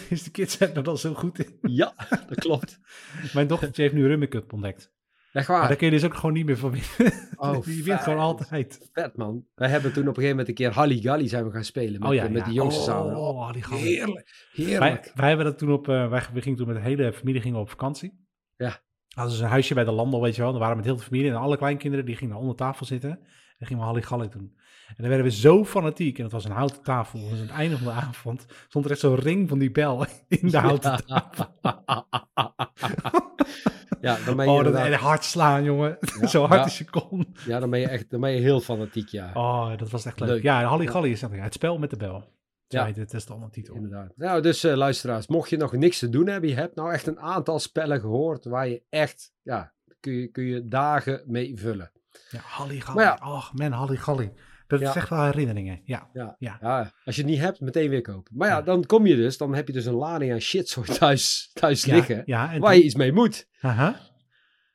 is, de kids zijn er al zo goed in. Ja, dat klopt. Mijn dochtertje heeft nu Rummikub ontdekt. Echt Maar waar. daar kun je dus ook gewoon niet meer van winnen. Oh, Die wint gewoon altijd. Vet man. Wij hebben toen op een gegeven moment een keer Halligalli zijn we gaan spelen. Met, oh ja, met ja. die jongsten oh, samen. Oh, we. Heerlijk. Wij, Heerlijk. wij hebben dat toen op, eh, wij, gingen toen met de hele familie gingen op vakantie. Ja. Hadden ze een huisje bij de Landel, weet je wel. Dan waren we met heel de familie en alle kleinkinderen, die gingen onder tafel zitten. En gingen we Halligalli doen. En dan werden we zo fanatiek. En het was een houten tafel. Dus aan het einde van de avond stond er echt zo'n ring van die bel in de houten tafel. ja, dan ben je, Oh, inderdaad- hard slaan, jongen. Ja, zo hard ja. als je kon. ja, dan ben je echt dan ben je heel fanatiek, ja. Oh, dat was echt leuk. Leuk. Ja, Halligalli is echt, ja, het spel met de bel. Ja. dat is de ondertitel. Inderdaad. Nou, dus eh, luisteraars, mocht je nog niks te doen hebben, je hebt nou echt een aantal spellen gehoord waar je echt, ja, kun je, kun je dagen mee vullen. Ja, Halligalli. Maar ja. Oh man, Halligalli. Dat Ja. is echt wel herinneringen. Ja. Ja. Ja. Als je het niet hebt, meteen weer kopen. Maar ja, dan kom je dus, dan heb je dus een lading aan shit zo thuis, thuis liggen, Ja, en waar je iets mee moet. Aha.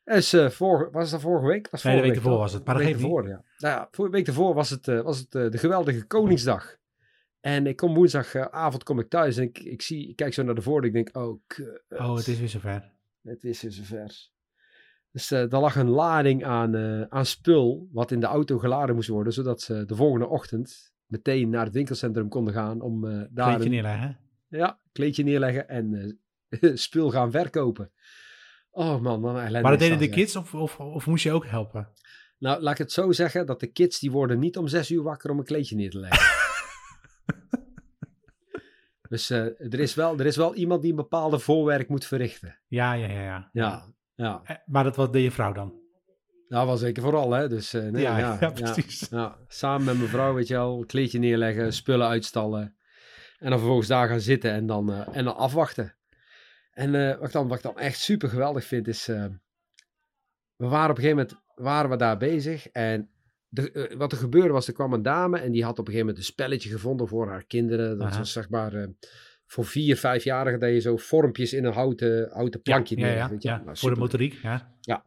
Dus, eh, vorige, was dat vorige week? Was Nee, de vorige week ervoor was het, maar dat geeft niet. ervoor, ja. Nou ja, voor de week ervoor was het, eh, was het eh, de geweldige Koningsdag. En ik kom woensdagavond kom ik thuis en ik, ik, zie, ik kijk zo naar de voordeur. Ik denk, oh, kut. Oh, het is weer zover. Het is weer zover. Dus er lag een lading aan, eh, aan spul wat in de auto geladen moest worden, zodat ze de volgende ochtend meteen naar het winkelcentrum konden gaan om eh, daar Kleedje een neerleggen. ja, kleedje neerleggen en spul gaan verkopen. Oh man, Maar dat deden de kids of, of, of moest je ook helpen? Nou, laat ik het zo zeggen, dat de kids die worden niet om zes uur wakker om een kleedje neer te leggen. dus er, is wel, er is wel iemand die een bepaalde voorwerk moet verrichten. Ja, ja, ja. ja. Ja, ja. Eh, Maar dat wat deed je vrouw dan? Nou, wel zeker vooral, hè. Dus eh, nee, ja, ja, ja, precies. Ja, samen met mijn vrouw, weet je wel, kleedje neerleggen, spullen uitstallen. En dan vervolgens daar gaan zitten en dan, eh, en dan afwachten. En eh, wat, ik dan, wat ik dan echt super geweldig vind is, we waren op een gegeven moment waren we daar bezig en de, wat er gebeurde was, er kwam een dame en die had op een gegeven moment een spelletje gevonden voor haar kinderen. Dat Aha. was zeg maar voor vier, vijfjarigen dat je zo vormpjes in een houten, houten plankje ja, ja, ja, ja. Nou, Voor de motoriek, ja.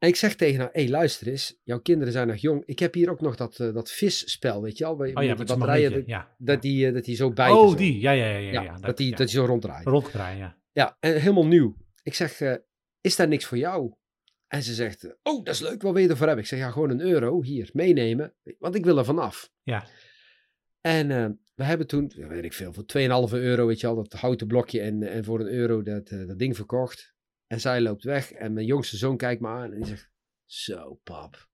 En ik zeg tegen haar, hé luister eens, jouw kinderen zijn nog jong. Ik heb hier ook nog dat, eh, dat visspel, weet je je Oh ja, met dat, ja. dat, die, eh, dat die zo bijten. Oh, die. Ja, ja, ja. ja, Ja, ja, dat, die, ja. dat die zo ronddraait. Ronddraaien, ja. Ja, en helemaal nieuw. Ik zeg, eh, is daar niks voor jou? En ze zegt, oh, dat is leuk, wat wil je ervoor hebben? Ik zeg, ja, gewoon een euro, hier, meenemen, want ik wil er vanaf. Ja. En eh, we hebben toen, weet ik veel, voor 2,5 euro, weet je al, dat houten blokje en, en voor een euro dat, eh, dat ding verkocht. En zij loopt weg en mijn jongste zoon kijkt me aan en die zegt, zo pap,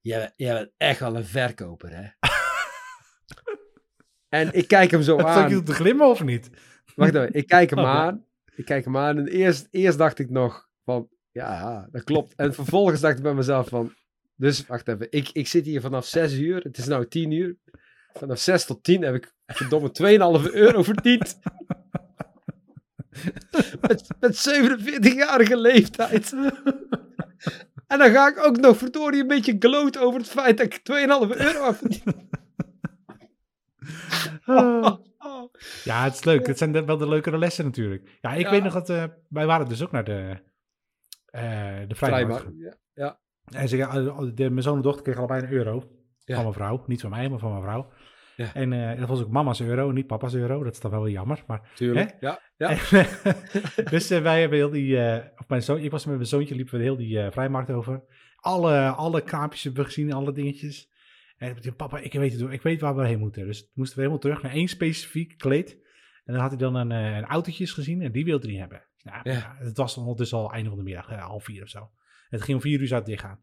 jij, bent- jij bent echt wel een verkoper, hè? en ik kijk hem zo Zag aan. je op de glimmen of niet? Wacht even, ik kijk hem Oh, aan. Ik kijk hem aan en eerst, eerst dacht ik nog van, ja, dat klopt. En vervolgens dacht ik bij mezelf van, dus wacht even, ik, ik zit hier vanaf 6 uur, het is nou 10 uur. Vanaf 6 tot 10 heb ik verdomme 2,5 euro verdiend. met, met 47-jarige leeftijd. En dan ga ik ook nog verdorie een beetje gloot over het feit dat ik 2,5 euro heb verdiend. Ja, het is leuk. Het zijn de- wel de leukere lessen natuurlijk. Ja, ik Ja. weet nog dat eh, wij waren dus ook naar de, eh de vrijmarkt. Ja, ja. En ze, ja, de, mijn zoon en dochter kregen allebei een euro. Ja. Van mijn vrouw. Niet van mij, maar van mijn vrouw. Ja. En eh, dat was ook mama's euro, niet papa's euro. Dat is dan wel jammer. Maar, tuurlijk. Ja, ja. dus eh, wij hebben heel die... eh, of mijn zoon, ik was met mijn zoontje, liepen we heel die eh, vrijmarkt over. Alle, alle kraampjes hebben we gezien, alle dingetjes. En ik papa, ik weet, het, ik weet waar we heen moeten. Dus moesten we helemaal terug naar één specifiek kleed. En dan had hij dan een, eh, een autootjes gezien en die wilde hij hebben. Nou, Ja. het was dan ondertussen al einde van de middag, eh, half vier of zo. En het ging om vier uur zou het dichtgaan.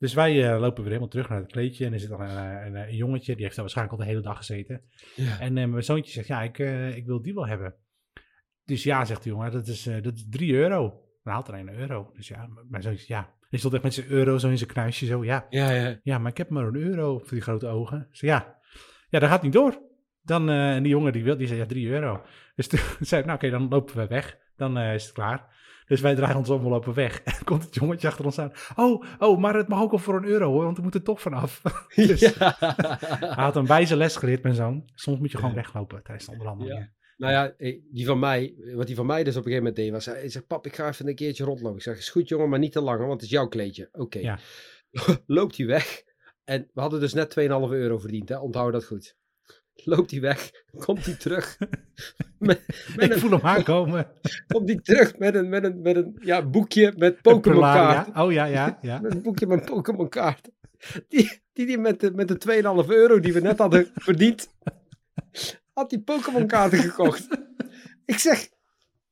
Dus wij eh, lopen weer helemaal terug naar het kleedje. En er zit dan een, eh, een, een jongetje, die heeft daar waarschijnlijk al de hele dag gezeten. ja. En eh, mijn zoontje zegt, ja, ik, eh, ik wil die wel hebben. Dus ja, zegt de jongen, dat is, eh, dat is 3 euro. Dan haalt er een euro. Dus ja, mijn zoontje, ja. Hij stond echt met zijn euro zo in zijn knuisje, zo, ja. Ja, ja. Ja, maar ik heb maar een euro voor die grote ogen. Dus ja, ja, dat gaat niet door. Dan, eh, en die jongen die wil, die zei, ja, 3 euro. Dus toen zei ik, nou oké, dan lopen we weg. Dan eh, is het klaar. Dus wij draaien ons om, we lopen weg. En komt het jongetje achter ons aan. Oh, oh, maar het mag ook al voor een euro hoor, want we moeten er toch vanaf. Dus Ja. hij had een wijze les geleerd, mijn zoon. Soms moet je gewoon weglopen tijdens de onderhandelingen. Nou ja, eh, die van mij, wat die van mij dus op een gegeven moment deed, was hij zegt, pap, ik ga even een keertje rondlopen. Ik zeg, is goed jongen, maar niet te lang, want het is jouw kleedje. Oké. Ja. Loopt hij weg. En we hadden dus net 2,5 euro verdiend, hè? onthoud dat goed. Loopt hij weg, komt hij terug. met, met Ik een, voel hem aankomen. komt hij terug met een, met een, met een ja, boekje met Pokémon kaarten. Oh ja, ja, ja. Met een boekje met Pokémon kaarten. Die, die, die met de, met de 2,5 euro die we net hadden verdiend, had die Pokémon kaarten gekocht. Ik zeg,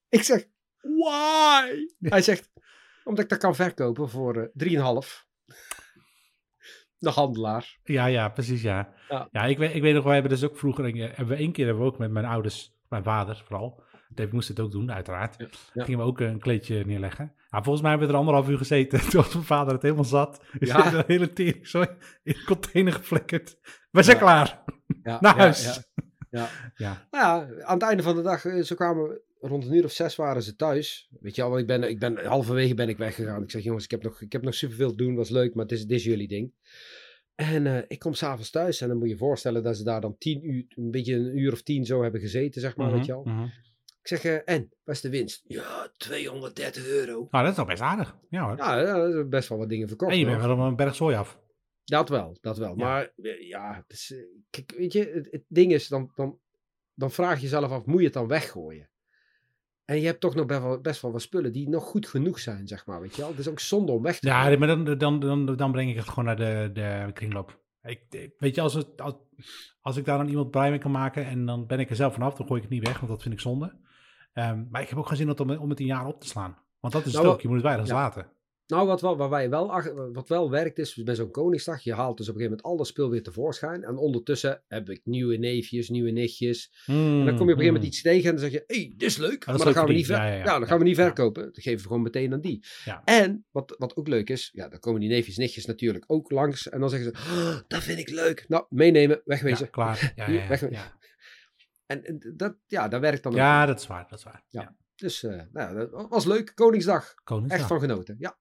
ik zeg, why? Hij zegt, omdat ik dat kan verkopen voor eh 3,5. De handelaar. Ja, ja, precies, ja. Ja. Ja, ik, weet, ik weet nog, wij hebben dus ook vroeger, hebben we één keer hebben we ook met mijn ouders, mijn vader vooral, Dave moest het ook doen, uiteraard. Ja, ja. Gingen we ook een kleedje neerleggen. Nou, volgens mij hebben we er anderhalf uur gezeten. Toen was mijn vader het helemaal zat. Dus Ja. de hele tering zo in de container geflikkerd. We zijn Ja. klaar. Naar huis. Ja, Ja. Ja. Nou ja, aan het einde van de dag, eh, zo kwamen we, rond een uur of zes waren ze thuis. Weet je al, want ik ben, ik ben, halverwege ben ik weggegaan. Ik zeg, jongens, ik heb nog, ik heb nog superveel te doen, was leuk, maar het is, dit is jullie ding. En eh, ik kom s'avonds thuis en dan moet je je voorstellen dat ze daar dan tien uur, een beetje een uur of tien zo hebben gezeten, zeg maar, weet je al. Mhm, mhm. Ik zeg, eh, en, wat is de winst? Ja, 230 euro. Nou, dat is nog best aardig. Ja hoor. Ja, dat is best wel wat dingen verkocht. en je bent wel een berg zooi af. Dat wel, dat wel. Ja. Maar eh, ja, kijk, weet je, het, het ding is, dan, dan, dan vraag je jezelf af, moet je het dan weggooien? En je hebt toch nog best wel, best wel wat spullen die nog goed genoeg zijn, zeg maar, weet je wel. Het is ook zonde om weg te Ja, maar dan, dan, dan, dan breng ik het gewoon naar de, de kringloop. Ik, weet je, als, het, als, als ik daar dan iemand blij mee kan maken en dan ben ik er zelf vanaf, dan gooi ik het niet weg, want dat vind ik zonde. Ehm, maar ik heb ook geen zin om, om het een jaar op te slaan. Want dat is Nou, het ook, je moet het ja. laten. Nou, wat wel, waar wij wel, wat wel werkt is, bij zo'n Koningsdag, je haalt dus op een gegeven moment al dat spul weer tevoorschijn. En ondertussen heb ik nieuwe neefjes, nieuwe nichtjes. En dan kom je op een gegeven moment iets tegen en dan zeg je, hé, hey, dit is leuk. Hmm, is maar dan gaan we niet, Ja, ja, ja, ja. dan gaan we niet verkopen. Dat geven we gewoon meteen aan die. En wat, wat ook leuk is, ja, dan komen die neefjes, nichtjes natuurlijk ook langs. En dan zeggen ze, "Oh, dat vind ik leuk. Nou, meenemen, wegwezen. Ja, klaar. Ja, Hier, ja, weg- ja, ja. En, dat, ja, dat werkt dan ook. Ja, dat is waar. Dat is waar. Ja. Dus eh, nou, dat was leuk. Koningsdag. Koningsdag. Echt van genoten. Ja.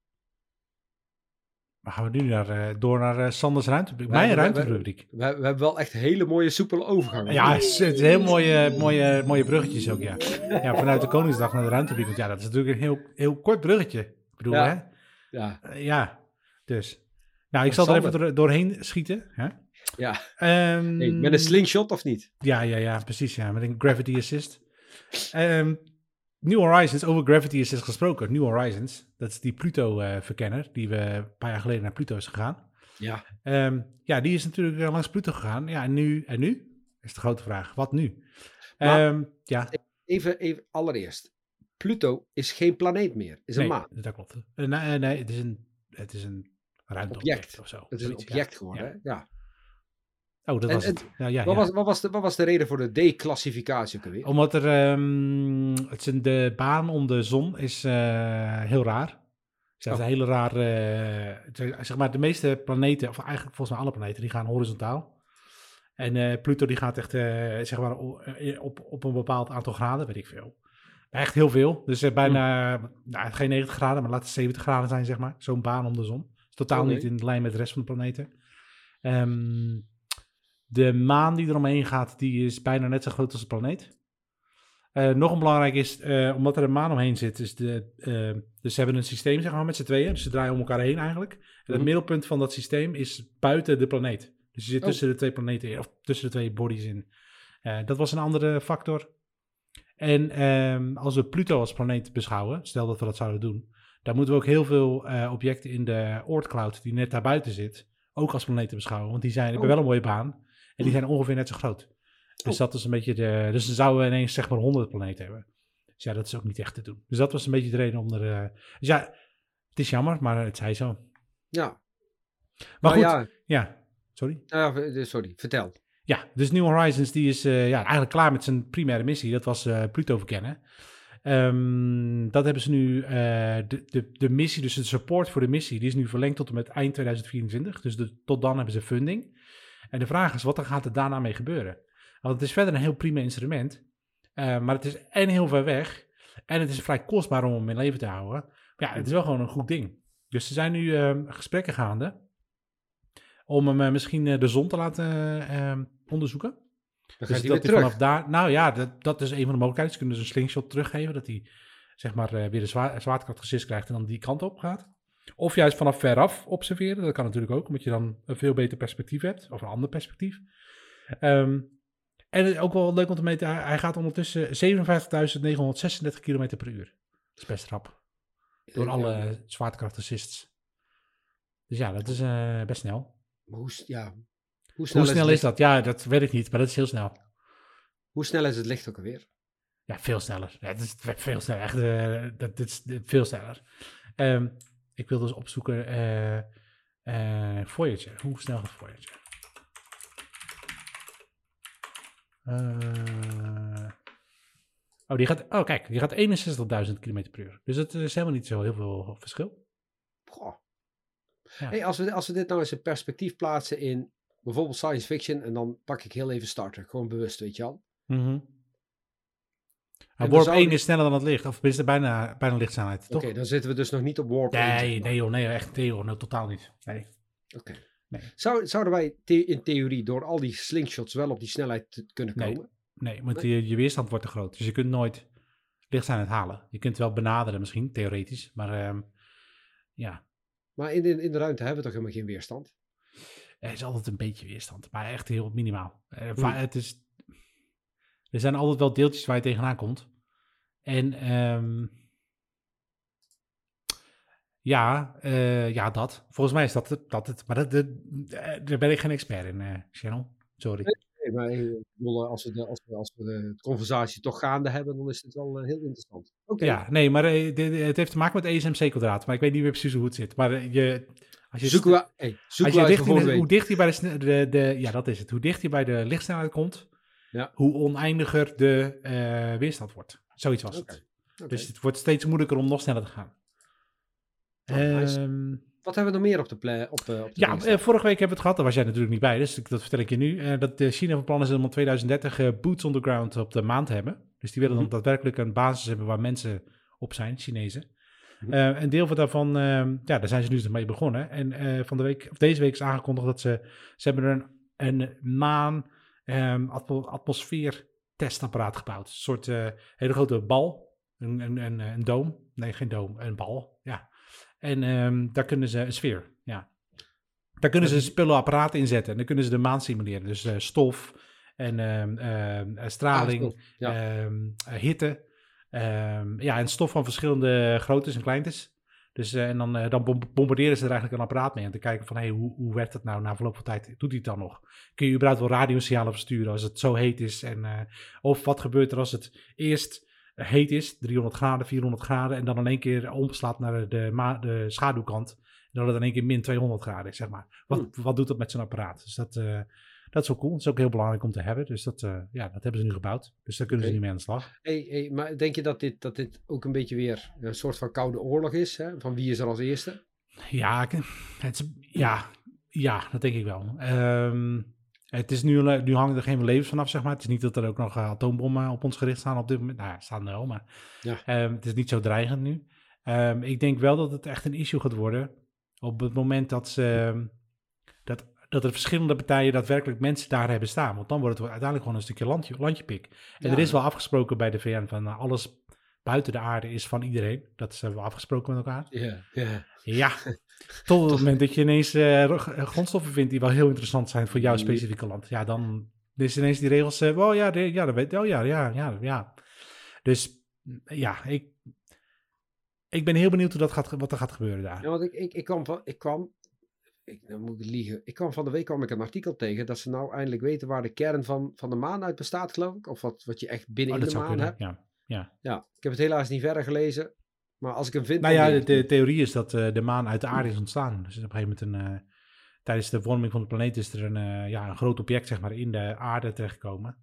Maar gaan we nu naar, eh, door naar eh, Sanders ruimterubriek? Mijn ruimterubriek. We, we hebben wel echt hele mooie soepele overgangen. Ja, het is, het is heel mooie, mooie, mooie bruggetjes ook, ja. ja. Vanuit de Koningsdag naar de ruimterubriek. Want ja, dat is natuurlijk een heel, heel kort bruggetje. Ik bedoel, Ja. hè? Ja. Eh, ja, dus. Nou, ik zal er even door- doorheen schieten. Hè? Ja. Ehm, Hey, met een slingshot of niet? Ja, ja, ja, precies. Ja, met een gravity assist. Ehm, New Horizons, over gravity assist gesproken. New Horizons, dat is die Pluto-verkenner die we een paar jaar geleden naar Pluto is gegaan. Ja. Ehm, ja, die is natuurlijk eh, langs Pluto gegaan. Ja, en nu? En nu? Is de grote vraag. Wat nu? Maar- Ehm, ja, Even, even allereerst. Pluto is geen planeet meer. Is een nee, maan. dat klopt. Eh, nee, eh, nee, het is een, het is een ruimteobject Object. of zo. Het is een ja. object geworden. Ja. Oh, dat was en het. Ja, ja, Wat, ja. Was, wat, was de, wat was de reden voor de declassificatie ook alweer? Omdat er, ehm, het een, de baan om de zon is eh, heel raar. Dus dat is Oh. een hele rare, eh, zeg maar de meeste planeten, of eigenlijk volgens mij alle planeten, die gaan horizontaal. En eh, Pluto die gaat echt, zeg maar, op, op een bepaald aantal graden, weet ik veel. Echt heel veel. Dus bijna, nou, geen 90 graden, maar laat het 70 graden zijn, zeg maar. Zo'n baan om de zon. Is totaal niet in lijn met de rest van de planeten. Ehm, de maan die eromheen gaat, die is bijna net zo groot als de planeet. Eh, nog een belangrijk is, eh, omdat er een maan omheen zit, is de, eh, dus ze hebben een systeem zeg maar met z'n tweeën, dus ze draaien om elkaar heen eigenlijk. En het Mhm. middelpunt van dat systeem is buiten de planeet. Dus je zit Oh. tussen de twee planeten of tussen de twee bodies in. Dat was een andere factor. En ehm, als we Pluto als planeet beschouwen, stel dat we dat zouden doen, dan moeten we ook heel veel objecten in de Oort-cloud die net daarbuiten zit, ook als planeten beschouwen. Want die zijn, hebben Oh. wel een mooie baan en die zijn ongeveer net zo groot. Dus Oh. dat is een beetje de. Dus dan zouden we ineens zeg maar 100 planeten hebben. Dus ja, dat is ook niet echt te doen. Dus dat was een beetje de reden om er. eh, dus ja, het is jammer, maar het zij zo. Ja. Maar goed, ja, ja. Sorry. ja, sorry, vertel. Ja, dus New Horizons die is eh, ja, eigenlijk klaar met zijn primaire missie. Dat was eh, Pluto verkennen. Ehm, dat hebben ze nu, de, de, de missie, dus de support voor de missie, die is nu verlengd tot en met eind 2024. Dus de, tot dan hebben ze funding. En de vraag is, wat er gaat er daarna mee gebeuren? Want het is verder een heel prima instrument, eh, maar het is en heel ver weg en het is vrij kostbaar om hem in leven te houden. Maar ja, het is wel gewoon een goed ding. Dus er zijn nu ehm, gesprekken gaande om hem eh, misschien eh, de zon te laten eh, ehm, onderzoeken. Dan Dus dat hij vanaf daar, nou ja, dat, dat is een van de mogelijkheden. Ze kunnen dus een slingshot teruggeven, dat hij zeg maar weer de zwaar, zwaartekracht gesist krijgt en dan die kant op gaat. Of juist vanaf veraf observeren, dat kan natuurlijk ook, omdat je dan een veel beter perspectief hebt, of een ander perspectief. Ehm, en ook wel leuk om te meten, hij, gaat ondertussen 57.936 km per uur. Dat is best rap, door Ja, alle zwaartekracht assists. Dus ja, dat is eh, best snel. maar hoe, ja, hoe snel, Hoe snel het is dat? Ja, dat weet ik niet, maar dat is heel snel. Hoe snel is het licht ook alweer? Ja, veel sneller. Ja, het is veel sneller. Echt, eh, dat, dit is veel sneller. Ehm, ik wil dus opzoeken eh eh Voyager. Hoe snel gaat Voyager? Eh, oh, die gaat, oh, kijk, die gaat 61.000 km per uur. Dus dat is helemaal niet zo heel veel verschil. Goh. Ja. Hey, als, we, als we dit nou eens in perspectief plaatsen in bijvoorbeeld science fiction, en dan pak ik heel even Star Trek, gewoon bewust, weet je al. Mhm. We warp zouden- 1 is sneller dan het licht. Of tenminste bijna, bijna lichtsnelheid, Oké, dan zitten we dus nog niet op warp 1, Nee, maar. nee joh, nee, echt nee joh, nee, totaal niet. Nee. Oké. Nee. Zou, zouden wij the- in theorie door al die slingshots wel op die snelheid kunnen komen? Nee, want je, je weerstand wordt te groot. Dus je kunt nooit lichtsnelheid halen. Je kunt wel benaderen misschien, theoretisch. Maar ehm, ja, Maar in de, in de ruimte hebben we toch helemaal geen weerstand? er is altijd een beetje weerstand. Maar echt heel minimaal. Eh, het is, er zijn altijd wel deeltjes waar je tegenaan komt. En ehm, ja, eh, ja, dat. Volgens mij is dat het. Dat het maar dat, dat- eh, daar ben ik geen expert in, eh Channel. Sorry. Nee, maar ik bedoel, als we, de, als we, als we de conversatie toch gaande hebben, dan is het wel heel interessant. Oké. Ja, nee, maar het heeft te maken met ESM-C-kwadraat. Maar ik weet niet meer precies hoe het zit. Maar je, als je, Zoeken we, hey, als je dicht in hoe dicht je bij de, de, de, ja, dat is het. Hoe dicht je bij de lichtsnelheid komt, Ja. hoe oneindiger de eh, weerstand wordt. Zoiets was het. Dus het wordt steeds moeilijker om nog sneller te gaan. Oh, nice. Ehm, Wat hebben we nog meer op de, op, eh, op de ja, eh, vorige week hebben we het gehad. Daar was jij natuurlijk niet bij, dus dat vertel ik je nu. Dat China van plan is om in 2030 eh, boots on the ground op de maan te hebben. Dus die willen Mhm. dan daadwerkelijk een basis hebben waar mensen op zijn, Chinezen. Eh, een deel van daarvan, ehm, ja, daar zijn ze nu dus mee begonnen. En van de week, of deze week is aangekondigd dat ze, ze hebben een, een maan ehm, atmo- atmosfeer testapparaat gebouwd. Een soort eh, hele grote bal, een, een, een, een doom. Nee, geen doom, een bal, ja. En ehm, daar kunnen ze, een sfeer, ja. Daar kunnen ze spullen apparaten in zetten. En dan kunnen ze de maan simuleren. Dus eh, stof en ehm, eh, straling, Ah, ja. eh, hitte. ja, en stof van verschillende groottes en kleintjes. Dus, eh, en dan, eh, dan bom- bombarderen ze er eigenlijk een apparaat mee. Om te kijken van, hey, hoe, hoe werkt dat nou na verloop van tijd? Doet hij het dan nog? Kun je überhaupt wel radiosignalen versturen als het zo heet is? En, eh, of wat gebeurt er als het eerst heet is, 300 graden, 400 graden, en dan in één keer omslaat naar de, de schaduwkant. En dat het in één keer min 200 graden is, zeg maar. Wat, wat doet dat met zo'n apparaat? Dus dat, dat is wel cool. Dat is ook heel belangrijk om te hebben. Dus dat, eh, ja, dat hebben ze nu gebouwd. Dus daar kunnen ze niet mee aan de slag. Hey, hey, maar denk je dat dit, dat dit ook een beetje weer een soort van koude oorlog is? Hè? Van wie is er als eerste? Ja, het is, ja, ja, dat denk ik wel. Ehm, het is nu, nu hangen er geen levens vanaf, zeg maar. Het is niet dat er ook nog eh, atoombommen op ons gericht staan op dit moment. Nou ja, staan er wel, maar Ja. ehm, het is niet zo dreigend nu. Ehm, ik denk wel dat het echt een issue gaat worden op het moment dat, ze, dat, dat er verschillende partijen daadwerkelijk mensen daar hebben staan. Want dan wordt het uiteindelijk gewoon een stukje landje, landjepik. En Ja. er is wel afgesproken bij de VN van nou, alles buiten de aarde is van iedereen. Dat is eh, wel afgesproken met elkaar. Ja, ja. Ja, tot het moment dat je ineens eh, eh, grondstoffen vindt die wel heel interessant zijn voor jouw specifieke land. Ja, dan is ineens die regels, eh, oh ja, de- ja, dat weet, oh ja, ja, ja, ja. Dus mm, ja, ik, ik ben heel benieuwd hoe dat gaat, wat er gaat gebeuren daar. Ja, want ik, ik, ik kwam, van, ik kwam ik, dan moet ik liegen. Ik kwam van de week kwam ik een artikel tegen dat ze nou eindelijk weten waar de kern van, van de maan uit bestaat, geloof ik. Of wat, wat je echt binnen Oh, in de zou maan kunnen, hebt. ja. ja. Ja, ik heb het helaas niet verder gelezen. Maar als ik hem vind. Nou ja, de, theorie is dat eh, de maan uit de aarde is ontstaan. Dus op een gegeven moment een, eh, tijdens de vorming van de planeet is er een, eh, ja, een groot object zeg maar, in de aarde terechtgekomen.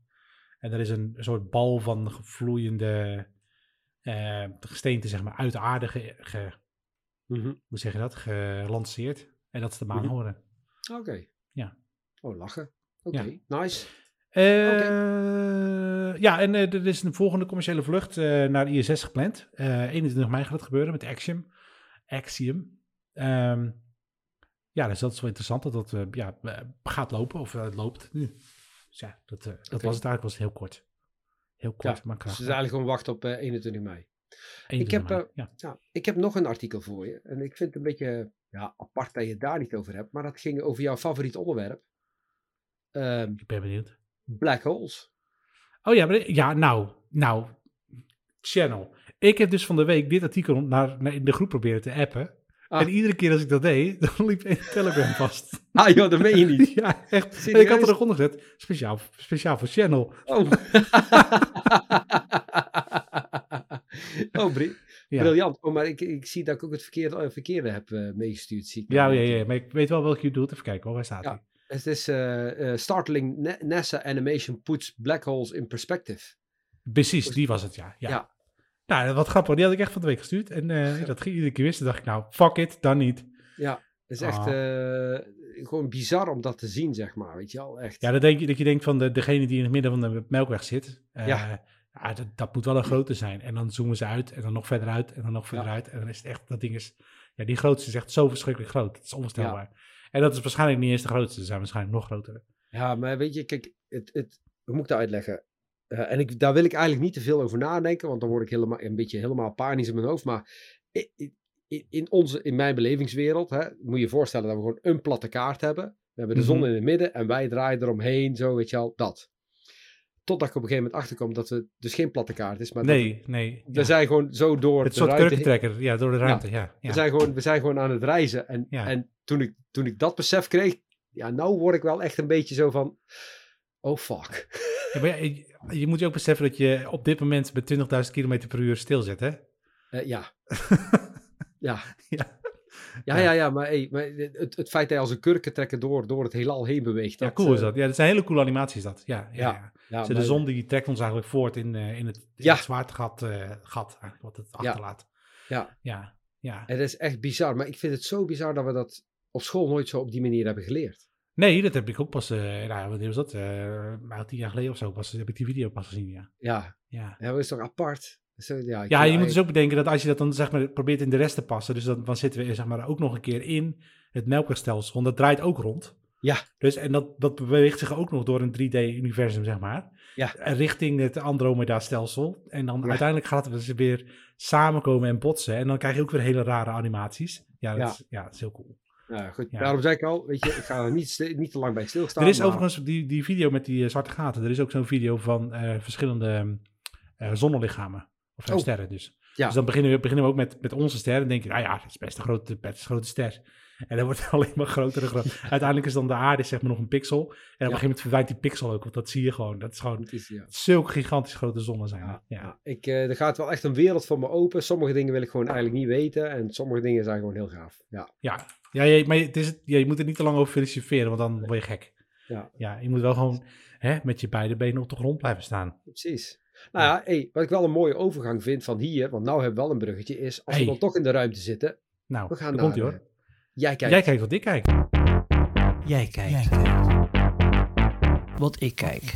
En er is een soort bal van vloeiende gesteente zeg maar, uit de aarde ge, ge- Mhm. hoe zeg je dat, gelanceerd. En dat is de maan Mhm. Oké. Ja. Oh, lachen. Oké, nice. Eh, Ja, en eh, er is een volgende commerciële vlucht eh, naar ISS gepland. Eh 21 mei gaat het gebeuren met Axiom. Axiom. Ehm, ja, dus dat is wel interessant dat dat ja, gaat lopen of het loopt nu. Dus ja, dat, was het eigenlijk was het heel kort. Heel kort, Ja, maar Dus het is krachtig. eigenlijk gewoon wachten op eh, 21 mei. 21 ik heb, mei, ja. Ja, ik heb nog een artikel voor je. En ik vind het een beetje ja, apart dat je het daar niet over hebt. Maar dat ging over jouw favoriet onderwerp. Ehm, Ik ben benieuwd. black holes. Oh ja, maar, ja, nou, nou, channel. Ik heb dus van de week dit artikel naar, naar in de groep proberen te appen. Ah. En iedere keer als ik dat deed, dan liep een Telegram vast. Ah joh, dat meen je niet. ja, echt. En ik had er nog onder gezet, speciaal, speciaal voor channel. Oh. oh, bri- Ja. briljant. Oh, maar ik, ik zie dat ik ook het verkeerde, eh, verkeerde heb eh, meegestuurd. Zie ik Ja, ja, ja, maar ik weet wel welke je doet. Even kijken hoor, waar staat Ja. hij? Het is eh, startling Na- NASA animation puts black holes in perspective. Precies, die was het, ja. ja. Ja. Nou, wat grappig, die had ik echt van de week gestuurd. En dat ging iedere keer wist, dacht ik, nou, fuck it, dan niet. Ja, het is echt Ah. gewoon bizar om dat te zien, zeg maar. Weet je wel, echt. Ja, dat, denk je, dat je denkt van de, degene die in het midden van de melkweg zit. Ja. Ja, dat, dat moet wel een grote zijn. En dan zoomen ze uit en dan nog verder uit en dan nog verder Ja. uit. En dan is het echt, dat ding is, ja, die grootste is echt zo verschrikkelijk groot. Het is onvoorstelbaar. En dat is waarschijnlijk niet eens de grootste. Ze zijn waarschijnlijk nog groter. Ja, maar weet je, kijk, het, het, hoe moet ik dat uitleggen? Eh, en ik, daar wil ik eigenlijk niet te veel over nadenken, want dan word ik helemaal, een beetje helemaal panisch in mijn hoofd. Maar in, onze, in mijn belevingswereld, hè, moet je je voorstellen dat we gewoon een platte kaart hebben. We hebben de zon Mhm. in het midden en wij draaien eromheen, zo weet je al, dat. Totdat ik op een gegeven moment achterkom dat het dus geen platte kaart is, maar dat Nee, nee. we ja. zijn gewoon zo door het de soort kurkentrekker, ja, door de ruimte, ja. ja. we, zijn gewoon, we zijn gewoon aan het reizen. En, en toen, ik, toen ik dat besef kreeg, ja, nou word ik wel echt een beetje zo van, oh fuck. Ja, maar je, je moet je ook beseffen dat je op dit moment met 20.000 km per uur stilzet, hè? Eh, ja. ja. Ja. Ja, ja, ja, maar, hey, maar het, het feit dat je als een kurkentrekker door, door het heelal heen beweegt. Ja, dat, cool is eh, dat. Ja, dat zijn hele coole animaties dat. Ja, ja, Ja, ja. Ja, de maar- zon die trekt ons eigenlijk voort in, eh, in het, in Ja. het zwaartegat, eh, gat, wat het Ja. achterlaat. Ja. Ja, ja. Het is echt bizar, maar ik vind het zo bizar dat we dat op school nooit zo op die manier hebben geleerd. Nee, dat heb ik ook pas, eh nou, wat was dat? eh maar tien jaar geleden of zo pas, heb ik die video pas gezien, ja. Ja, Ja, ja dat is toch apart? Zo, ja, ik ja je moet dus ook bedenken dat als je dat dan zeg maar probeert in de rest te passen, dus dan, dan zitten we zeg maar ook nog een keer in het melkwegstelsel, want dat draait ook rond. Ja. Dus, en dat, dat beweegt zich ook nog door een 3D-universum, zeg maar. Ja. En Richting het Andromeda-stelsel. En dan Ja. uiteindelijk gaat het dus weer samenkomen en botsen. En dan krijg je ook weer hele rare animaties. Ja, dat, Ja. Is, ja, dat is heel cool. Ja, goed. Ja. Daarom zei ik al, weet je, ik ga er niet, niet te lang bij stilstaan. er is maar- overigens die, die video met die eh, zwarte gaten. Er is ook zo'n video van eh, verschillende eh, zonnelichamen. Of eh, Oh. sterren dus. Ja. Dus dan beginnen we, beginnen we ook met, met onze ster. En denk je, nou ja, dat is best een grote, best een grote ster. En dan wordt het alleen maar groter en groter. Uiteindelijk is dan de aarde zeg maar nog een pixel. En op een gegeven moment verdwijnt die pixel ook. Want dat zie je gewoon. Dat is gewoon Het is, ja. zulke gigantisch grote zonnen zijn. Ja, Ja, ja. Ja, ik, eh, er gaat wel echt een wereld voor me open. Sommige dingen wil ik gewoon eigenlijk niet weten. En sommige dingen zijn gewoon heel gaaf. Ja, ja. ja je, maar het is, ja, je moet er niet te lang over filosoferen, want dan word je gek. Ja. ja je moet wel gewoon hè, met je beide benen op de grond blijven staan. precies. Nou ja, hey, wat ik wel een mooie overgang vind van hier, want nou hebben we wel een bruggetje, is als Hey. we dan toch in de ruimte zitten. Nou, We gaan naar, komt ie hoor. eh, Jij kijkt. Jij kijkt wat ik kijk. Jij kijkt. Wat ik kijk.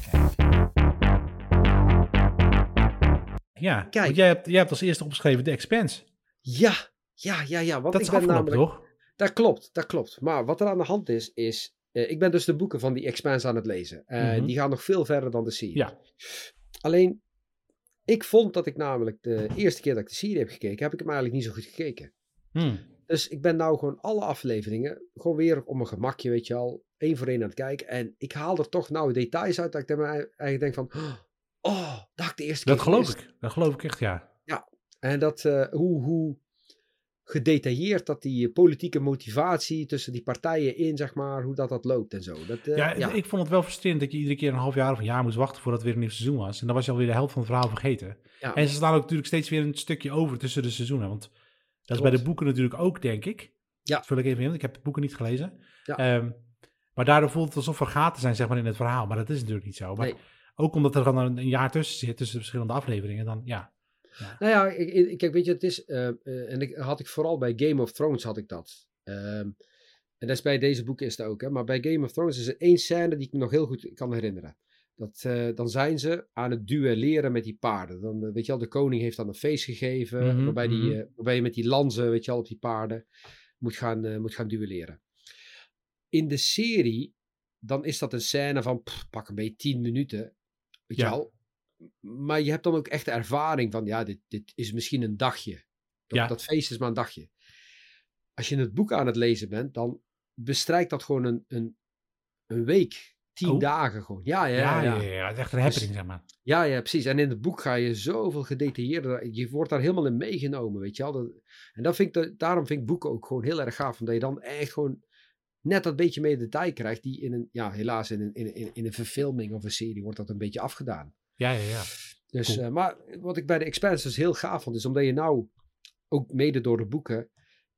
Ja, Kijk. want jij hebt, jij hebt als eerste opgeschreven de Expense. Ja, ja, ja, ja. Want Dat ik is ben namelijk... toch? Dat klopt, dat klopt. Maar wat er aan de hand is, is... eh, ik ben dus de boeken van die Expanse aan het lezen. En Mhm. die gaan nog veel verder dan de serie. Ja. Alleen, ik vond dat ik namelijk de eerste keer dat ik de serie heb gekeken, heb ik hem eigenlijk niet zo goed gekeken. Hmm. Dus ik ben nou gewoon alle afleveringen, gewoon weer op mijn gemakje, weet je al, één voor één aan het kijken. En ik haal er toch nou details uit dat ik eigenlijk denk van, oh, dat ik de eerste Dat keer geloof gemist. ik. Dat geloof ik echt, ja. En dat, eh, hoe, hoe gedetailleerd dat die politieke motivatie tussen die partijen in, zeg maar, hoe dat dat loopt en zo. Dat, eh, ja, ja, Ik vond het wel frustrerend dat je iedere keer een half jaar of een jaar moest wachten voordat er weer een nieuw seizoen was. En dan was je alweer de helft van het verhaal vergeten. Ja. En ze staan ook natuurlijk steeds weer een stukje over tussen de seizoenen. Want dat is bij de boeken natuurlijk ook, denk ik. Ja. Dat vul ik even in, ik heb de boeken niet gelezen. Ja. Ehm, maar daardoor voelt het alsof er gaten zijn zeg maar, in het verhaal. Maar dat is natuurlijk niet zo. Maar Nee. ook omdat er dan een, een jaar tussen zit, tussen de verschillende afleveringen, dan ja. Nou ja, ik, ik- kijk, weet je, het is, eh, eh, en ik had ik vooral bij Game of Thrones had ik dat. Ehm, en dat is bij deze boeken is dat ook, hè. Maar bij Game of Thrones is er één scène die ik me nog heel goed kan herinneren. Dat, eh, dan zijn ze aan het duelleren met die paarden. Dan, eh, weet je wel, de koning heeft dan een feest gegeven, Mhm, waarbij, die, mhm. waarbij je met die lanzen, weet je wel, op die paarden moet gaan, moet gaan duelleren. In de serie, dan is dat een scène van, pff, pak een beetje 10 minuten, weet Ja. je wel. Maar je hebt dan ook echt de ervaring van, ja, dit, dit is misschien een dagje. Dat, Ja. dat feest is maar een dagje. Als je het boek aan het lezen bent, dan bestrijkt dat gewoon een, een, een week. Tien Oh. dagen gewoon. Ja, ja, Ja, ja. ja, ja. ja, het is echt een happening, zeg maar. Ja, ja, precies. En in het boek ga je zoveel gedetailleerder. Je wordt daar helemaal in meegenomen, weet je wel. Dat, en dat vind ik, daarom vind ik boeken ook gewoon heel erg gaaf. Omdat je dan echt gewoon net dat beetje meer detail krijgt. Die in een, ja, helaas in een, in, een- in een verfilming of een serie wordt dat een beetje afgedaan. Ja, ja, ja. Dus, Cool. eh, maar wat ik bij de Expanse dus heel gaaf vond, is omdat je nou, ook mede door de boeken,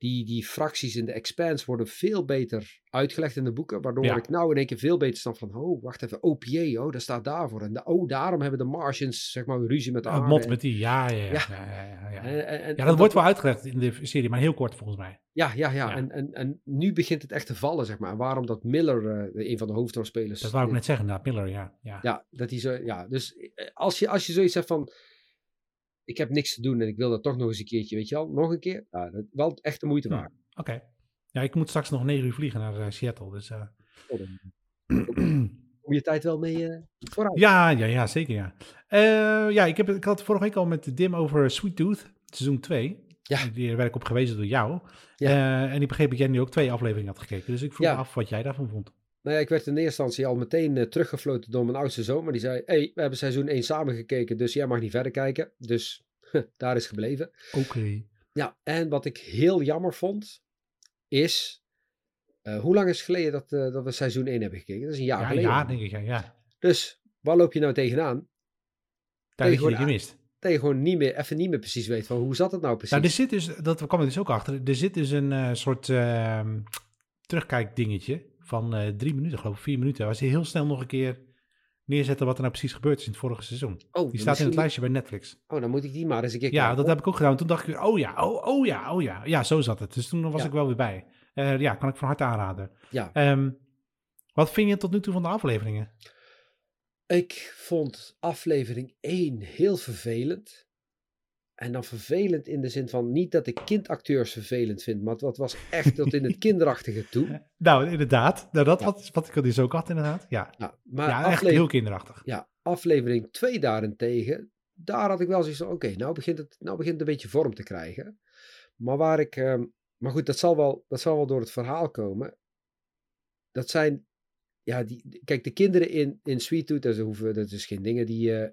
die, die fracties in de expanse worden veel beter uitgelegd in de boeken. Waardoor Ja. ik nou in één keer veel beter snap van, oh, wacht even, OPA, oh, dat staat daarvoor. En de, oh, daarom hebben de Martians, zeg maar, ruzie met de aarde. mot met die, ja, ja, ja. Ja. Ja, ja. En- en- en- dat wordt wel uitgelegd in de serie, maar heel kort volgens mij. Ja, ja, ja. En, en, en nu begint het echt te vallen, zeg maar. Waarom dat Miller, eh, een van de hoofdrolspelers... Dat wou ik net zeggen, inderdaad. Miller, ja. ja. Ja, dat hij zo, ja. Dus eh, als je, als je zoiets hebt van, ik heb niks te doen en ik wil dat toch nog eens een keertje, weet je wel, nog een keer. Ja, dat wel echt de moeite waard. Oké. Ja, ik moet straks nog negen uur vliegen naar eh, Seattle, dus... eh, Kom je tijd wel mee eh, vooruit. Ja, ja, ja, zeker ja. Ja, ik, heb, ik had vorige week al met Dim over Sweet Tooth, seizoen 2. Ja. Die werd ik op gewezen door jou. Ja. En ik begreep dat jij nu ook twee afleveringen had gekeken. Dus ik vroeg me af wat jij daarvan vond. Nou ja, ik werd in eerste instantie al meteen eh, teruggefloten door mijn oudste zoon. Maar die zei, hey, we hebben seizoen 1 samen gekeken, dus jij mag niet verder kijken. Dus daar is gebleven. Oké. Ja, en wat ik heel jammer vond, is... eh, hoe lang is het geleden dat, eh, dat we seizoen 1 hebben gekeken? Dat is een jaar Ja, geleden. ja, denk ik. Ja, ja. Dus, waar loop je nou tegenaan? Daar heb je gemist. Dat je gewoon niet meer, even niet meer precies weet van hoe zat het nou precies. Nou, er zit dus, dat kwam er dus ook achter. Er zit dus een soort ehm terugkijkdingetje van eh, drie minuten, geloof ik, vier minuten. Waar ze heel snel nog een keer neerzetten wat er nou precies gebeurd is in het vorige seizoen. oh, Die staat in het lijstje bij Netflix. Oh, dan moet ik die maar eens een keer Ja, kijken. dat heb ik ook gedaan. Toen dacht ik oh ja, oh, oh ja, oh ja. Ja, zo zat het. Dus toen was Ja. ik wel weer bij. Eh, ja, kan ik van harte aanraden. Ja. Ehm, wat vind je tot nu toe van de afleveringen? Ik vond aflevering 1 heel vervelend. En dan vervelend in de zin van niet dat ik kindacteurs vervelend vind, maar dat was echt tot in het kinderachtige toe. Nou, inderdaad. Nou, dat Ja. wat, wat ik al dus ook had, inderdaad. Ja, Ja, maar ja echt heel kinderachtig. ja, aflevering 2 daarentegen, daar had ik wel zoiets van, oké, nou, begint het, nou begint het een beetje vorm te krijgen. Maar waar ik, ehm, maar goed, dat zal, wel, dat zal wel door het verhaal komen. Dat zijn, ja, die, kijk, de kinderen in, in Sweet Tooth, dat, hoeven, dat is geen dingen die, eh,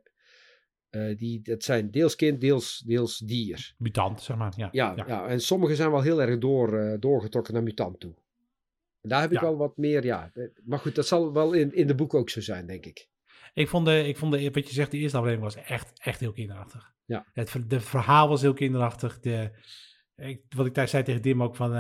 eh, die, dat zijn deels kind, deels, deels dier. Mutant, zeg maar. Ja, Ja, ja. en sommige zijn wel heel erg door, eh, doorgetrokken naar mutant toe. Daar heb ik wel wat meer, ja. eh, Maar goed, dat zal wel in, in de boek ook zo zijn, denk ik. Ik vond, de, ik vond de, wat je zegt, de eerste aflevering was echt, echt heel kinderachtig. Ja. Het, de verhaal was heel kinderachtig. De, ik, wat ik daar zei tegen Dim ook van,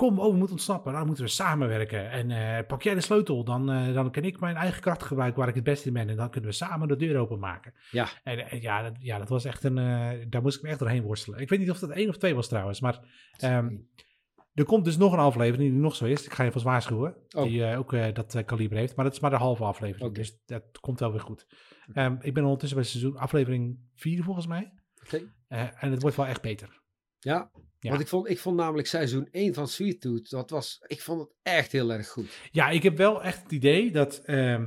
kom, oh, we moeten ontsnappen. Dan moeten we samenwerken. En eh, pak jij de sleutel, dan, eh, dan kan ik mijn eigen kracht gebruiken waar ik het beste in ben. En dan kunnen we samen de deur openmaken. Ja. En eh, ja, dat, ja, dat was echt een, daar moest ik me echt doorheen worstelen. Ik weet niet of dat één of twee was trouwens, maar ehm, er komt dus nog een aflevering die nog zo is. Ik ga je vast waarschuwen. Oh. Die ook dat kaliber heeft. Maar dat is maar de halve aflevering. Dus dat komt wel weer goed. Ehm, ik ben ondertussen bij seizoen aflevering 4 volgens mij. Oké. Eh, en het wordt wel echt beter. Ja, Ja. want ik vond, ik vond namelijk seizoen 1 van Sweet Tooth, dat was, ik vond het echt heel erg goed. Ja, ik heb wel echt het idee dat... ehm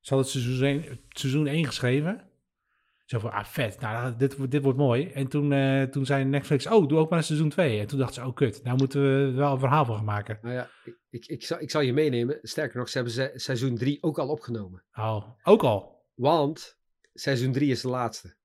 ze hadden het seizoen 1, seizoen 1 geschreven. Zo van, ah vet, nou, dit, wordt- dit wordt mooi. En toen, eh, toen zei Netflix, oh, doe ook maar een seizoen 2. En toen dachten ze, oh kut, nou moeten we wel een verhaal van gaan maken. Nou ja, ik, ik, ik, zal, ik zal je meenemen. Sterker nog, ze hebben seizoen 3 ook al opgenomen. Oh, ook al. Want seizoen 3 is de laatste.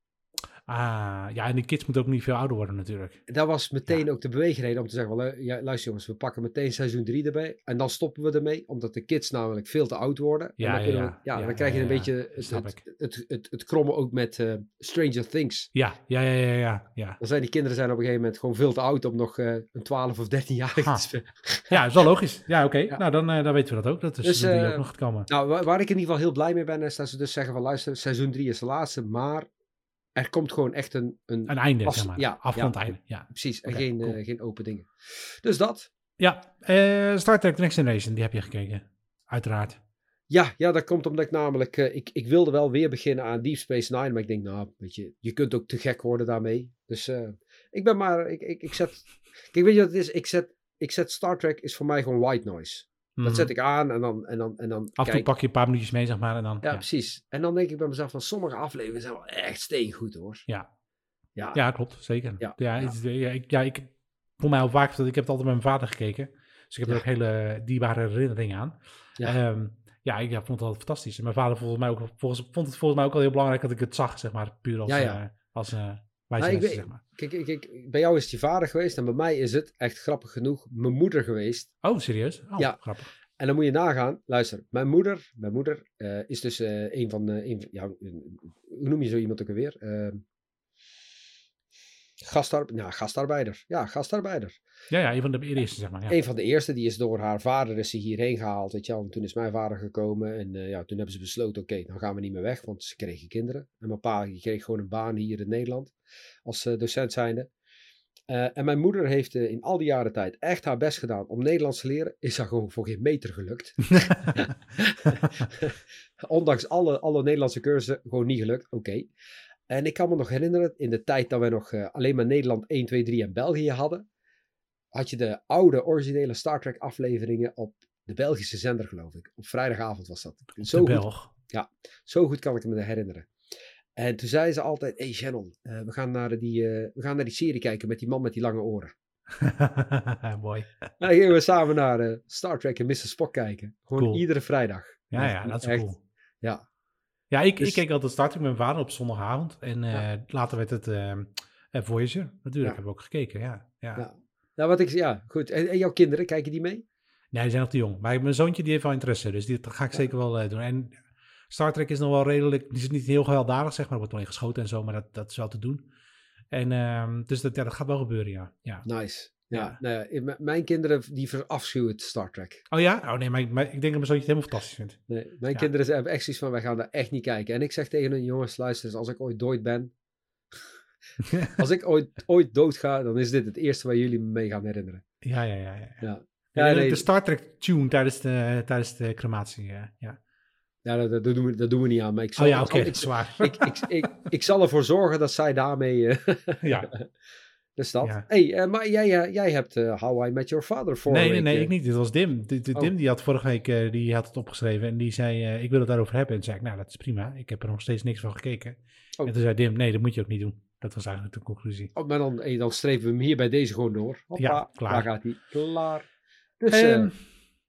Ah, ja, en die kids moeten ook niet veel ouder worden natuurlijk. Dat was meteen ook de beweegreden om te zeggen, ja, luister jongens, we pakken meteen seizoen 3 erbij. En dan stoppen we ermee, omdat de kids namelijk veel te oud worden. Ja, en dan, ja, we- ja. dan krijg je een beetje het, het, het, het, het, krommen ook met eh, Stranger Things. Ja, ja, ja, ja, ja. Ja, Dan zijn die kinderen zijn op een gegeven moment gewoon veel te oud om nog eh, een 12 of 13-jarige Ha. te spelen. ja is wel logisch. Ja, oké. Nou, dan, eh, dan weten we dat ook. Dat is Dus, die ook nog gaat komen. Nou, waar, waar ik in ieder geval heel blij mee ben, is dat ze dus zeggen van luister, seizoen 3 is de laatste, maar er komt gewoon echt een... een, Een einde, af- zeg maar. ja, Afgrond ja. einde. Ja, precies, en geen, cool. eh, geen open dingen. Dus dat. ja eh, Star Trek The Next Generation, die heb je gekeken. Uiteraard. Ja, ja, dat komt omdat ik namelijk, eh, ik, ik wilde wel weer beginnen aan Deep Space Nine, maar ik denk, nou, weet je, je kunt ook te gek worden daarmee. Dus ik ben maar, ik, ik, ik zet, kijk, weet je wat het is? Ik zet, ik zet Star Trek is voor mij gewoon white noise. Dat Mhm. zet ik aan en dan, en dan, en dan Af en toe pak je een paar minuutjes mee, zeg maar. En dan, Ja, ja, precies. En dan denk ik bij mezelf van sommige afleveringen zijn wel echt steengoed hoor. Ja. Ja, Ja, klopt. Zeker. Ja, Ja, ja. het- ja, ik, ja, ik voel mij al vaak, dat ik heb het altijd met mijn vader gekeken. Dus ik heb er ook hele dierbare herinneringen aan. Ja. Ja, ja ik ja, vond het altijd fantastisch. En mijn vader volgens mij ook, volgens, vond het volgens mij ook al heel belangrijk dat ik het zag, zeg maar. Puur als, Ja, ja. eh, als Maar ik wijze weet- zeg maar. Kijk, kijk, kijk, bij jou is het je vader geweest en bij mij is het, echt grappig genoeg, mijn moeder geweest. Oh, serieus? Oh, Ja. grappig. En dan moet je nagaan, luister, mijn moeder, mijn moeder eh, is dus eh, een van, de een, ja, hoe noem je zo iemand ook alweer? Ja, gastarbeider. Ja, gastarbeider. Ja, ja, een van de eerste, zeg maar. Ja. Een van de eerste, die is door haar vader is ze hierheen gehaald. Weet je wel. En toen is mijn vader gekomen. En eh, ja, toen hebben ze besloten, oké, dan gaan we niet meer weg. Want ze kregen kinderen. En mijn pa kreeg gewoon een baan hier in Nederland. Als eh, docent zijnde. Eh, en mijn moeder heeft in al die jaren tijd echt haar best gedaan om Nederlands te leren. Is dat gewoon voor geen meter gelukt. Ondanks alle, alle Nederlandse cursussen gewoon niet gelukt. Oké. En ik kan me nog herinneren, in de tijd dat wij nog eh, alleen maar Nederland 1, 2, 3 en België hadden, had je de oude originele Star Trek afleveringen op de Belgische zender, geloof ik. Op vrijdagavond was dat. Zo de goed, Belg. zo goed kan ik me herinneren. En toen zei ze altijd, hey Shannon, eh, we, gaan naar die, eh, we gaan naar die serie kijken met die man met die lange oren. Mooi. En dan gingen we samen naar Star Trek en Mr. Spock kijken. Gewoon Cool. iedere vrijdag. Ja, ja, dat is echt, cool. Ja, Ja, ik, Dus- ik keek altijd Star Trek met mijn vader op zondagavond. En eh, later werd het eh, eh, Voyager. Natuurlijk, Ja. hebben we ook gekeken, ja. ja. Ja. nou wat ik, ja, goed. En, en jouw kinderen, kijken die mee? Nee, die zijn nog te jong. Maar mijn zoontje die heeft wel interesse, dus die, dat ga ik zeker wel doen. En Star Trek is nog wel redelijk, die is niet heel gewelddadig, zeg maar. Er wordt alleen geschoten en zo, maar dat, dat is wel te doen. En ehm, dus dat, ja, dat gaat wel gebeuren, ja. ja. Nice. Ja. Nou ja, mijn kinderen die verafschuwen Star Trek. Oh ja? Oh nee, maar, ik- maar ik denk dat mijn zoontje het helemaal fantastisch vindt. Nee, mijn Ja. kinderen hebben echt zoiets van, wij gaan daar echt niet kijken. En ik zeg tegen hun, jongens, luister als ik ooit dood ben, als ik ooit, ooit dood ga, dan is dit het eerste waar jullie me mee gaan herinneren. Ja, ja, ja. ja. Ja, Ja, de- nee, De Star Trek tune tijdens de, tijdens de crematie, ja. ja. ja dat, dat doen we, dat doen we niet aan. Maar ik zal, Oh ja, oké, ik, ik, ik zal ervoor zorgen dat zij daarmee... eh, ja. dus dat. Ja. hey, eh, maar jij, eh, jij hebt eh, How I Met Your Father voor Nee, nee, nee, ik niet. Dit was Dim. De- Oh. Dim die had vorige week die had het opgeschreven en die zei, ik wil het daarover hebben. En toen zei ik, nou, dat is prima. Ik heb er nog steeds niks van gekeken. Oh. En toen zei Dim, nee, dat moet je ook niet doen. Dat was eigenlijk de conclusie. Oh, maar dan, hey, dan streven we hem hier bij deze gewoon door. Hoppa, Ja, klaar. Daar gaat hij. Klaar. Dus, eh, Ehm,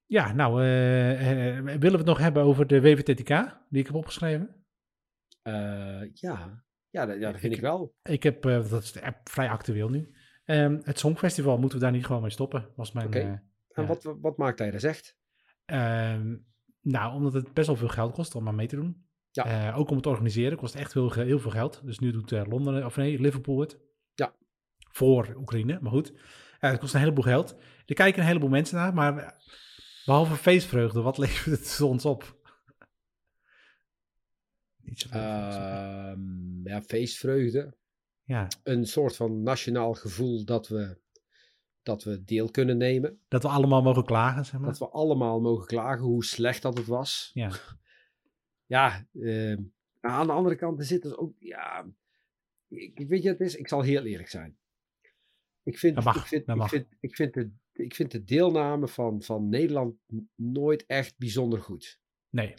ja, nou, willen we het nog hebben over de WVTTK die ik heb opgeschreven? ja. Ja, dat, ja, dat vind Ik- ik wel. Ik heb, eh, dat is eh, vrij actueel nu. Ehm, het Songfestival, moeten we daar niet gewoon mee stoppen? Was mijn... Oké. eh, En wat, wat maakt hij er zegt? Ehm, nou, omdat het best wel veel geld kost om aan mee te doen. Ja. Eh, ook om het te organiseren kost echt heel, heel veel geld. Dus nu doet Londen, of nee, Liverpool het. Ja. Voor Oekraïne, maar goed. Het kost een heleboel geld. Er kijken een heleboel mensen naar, maar eh, behalve feestvreugde, wat levert het ons op? Ehm, ja, feestvreugde. ja, Een soort van nationaal gevoel dat we, dat we deel kunnen nemen. dat we allemaal mogen klagen, zeg maar. Dat we allemaal mogen klagen hoe slecht dat het was. Ja. Ja, ehm, aan de andere kant er zit dus ook, ja, ik, weet je, het is, ik zal heel eerlijk zijn. Ik vind, mag, ik vind, ik vind, ik vind, de, ik vind de deelname van, van Nederland nooit echt bijzonder goed. Nee,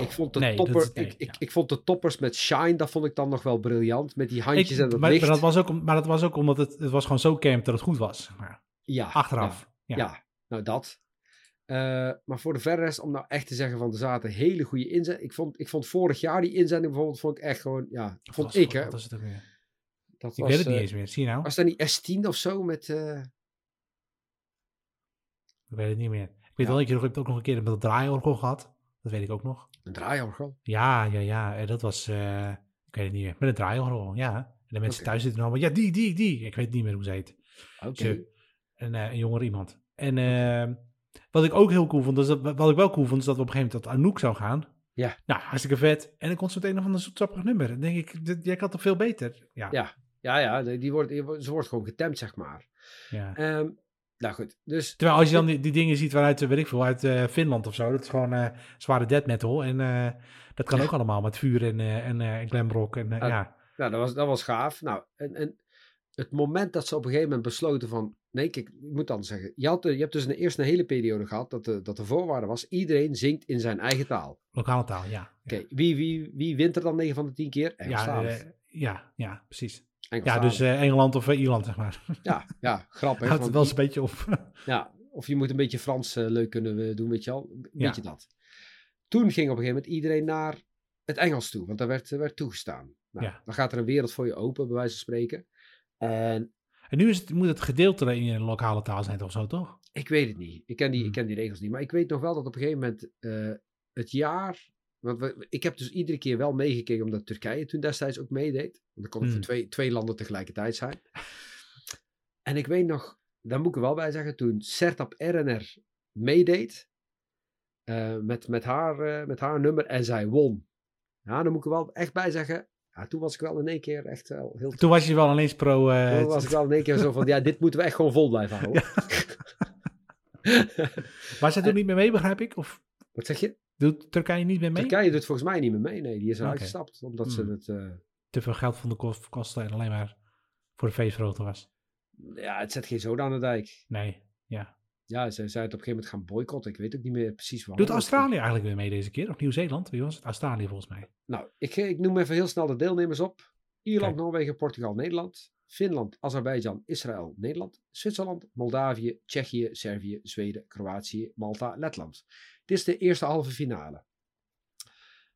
Ik vond de, Nee, dat topper, is- nee, ik, ik, ja. ik vond de toppers met Shine, dat vond ik dan nog wel briljant. Met die handjes Ik- en dat maar, licht. maar, dat was ook, maar dat was ook omdat het, het was gewoon zo camp dat het goed was. Maar ja, achteraf. Ja, Ja. ja, nou dat. Eh, maar voor de verder rest, om nou echt te zeggen van er zaten hele goede inzendingen. Ik vond, ik vond vorig jaar die inzending bijvoorbeeld, vond ik echt gewoon, ja, Wat vond was- ik hè. Wat was het ook weer? Dat Ik was, weet het niet eh, eens meer. Zie je nou? Was dat niet S10 of zo met... eh, Ik weet het niet meer. Ik weet Ja. wel dat je ook nog een keer met het draaiorgel gehad. Dat weet ik ook nog. Een draaiorgel? Ja, ja, ja. En dat was, eh, ik weet het niet meer. Met een draaiorgel, ja. En de mensen thuis zitten allemaal, ja, die, die, die. Ik weet niet meer hoe ze heet. Oké. Een, eh, een jonger iemand. En eh, wat ik ook heel cool vond, is dat, wat ik wel cool vond, is dat we op een gegeven moment tot Anouk zou gaan. Ja. Nou, hartstikke vet. En dan komt ze meteen nog van een zoetsappig nummer. Dan denk ik, dit- jij kan toch veel beter? Ja. Ja. Ja, ja, die die wordt, die wordt- ze wordt gewoon getemd, zeg maar. ja. Ehm, nou goed, dus... Terwijl als je dan die, die dingen ziet waaruit, eh, weet ik veel, uit eh, Finland of zo. Dat is gewoon eh, zware death metal. En dat kan Ja. ook allemaal met vuur en, en glamrock. En, Ah, ja. Nou, dat was, dat was gaaf. Nou, en, en het moment dat ze op een gegeven moment besloten van... Nee, kijk, ik moet dan zeggen. Je, had, je hebt dus een, eerst een hele periode gehad dat de, dat de voorwaarde was... Iedereen zingt in zijn eigen taal. Lokale taal, ja. Oké, wie, wie, wie wint er dan 9 van de 10 keer? Ja, Engelstalig. eh, ja, ja, precies. Ja, dus eh, Engeland of eh, Ierland, zeg maar. ja, ja, grappig. Houdt het wel eens een beetje op. Ja, of je moet een beetje Frans eh, leuk kunnen doen, weet je al. Een Ja. beetje dat. Toen ging op een gegeven moment iedereen naar het Engels toe, want daar werd, werd toegestaan. Nou, Ja. Dan gaat er een wereld voor je open, bij wijze van spreken. En En nu is het, moet het gedeelte in je lokale taal zijn, toch zo, toch? ik weet het niet. Ik ken die, Hmm. ik ken die regels niet. Maar ik weet nog wel dat op een gegeven moment het jaar Want we, ik heb dus iedere keer wel meegekeken, omdat Turkije toen destijds ook meedeed. Want dan kon Hmm. voor twee, twee landen tegelijkertijd zijn. En ik weet nog, daar moet ik er wel bij zeggen, toen Sertap Erener meedeed eh, met, met, haar, eh, met haar nummer en zij won. Ja, dan moet ik er wel echt bij zeggen, ja, toen was ik wel in één keer echt wel heel... Toen was je wel ineens pro... eh, Toen was ik wel in één keer zo van, ja, dit moeten we echt gewoon vol blijven houden. Maar zij doet niet meer mee, begrijp ik? Of Wat zeg je? Doet Turkije niet meer mee? Turkije doet volgens mij niet meer mee. Nee, die is eruit gestapt. Omdat ze Hmm. het... eh, Te veel geld vonden kost- kosten en alleen maar voor de feestvergroting was. ja, het zet geen zoden aan de dijk. Nee, ja. Ja, ze zijn het op een gegeven moment gaan boycotten. Ik weet ook niet meer precies waarom. Doet Australië eigenlijk weer mee deze keer? Of Nieuw-Zeeland? Wie was het? Australië volgens mij. Nou, ik, ik noem even heel snel de deelnemers op. Ierland, Kijk. Noorwegen, Portugal, Nederland. Finland, Azerbeidzjan, Israël, Nederland. Zwitserland, Moldavië, Tsjechië, Servië, Zweden, Kroatië, Malta, Letland. Dit is de eerste halve finale.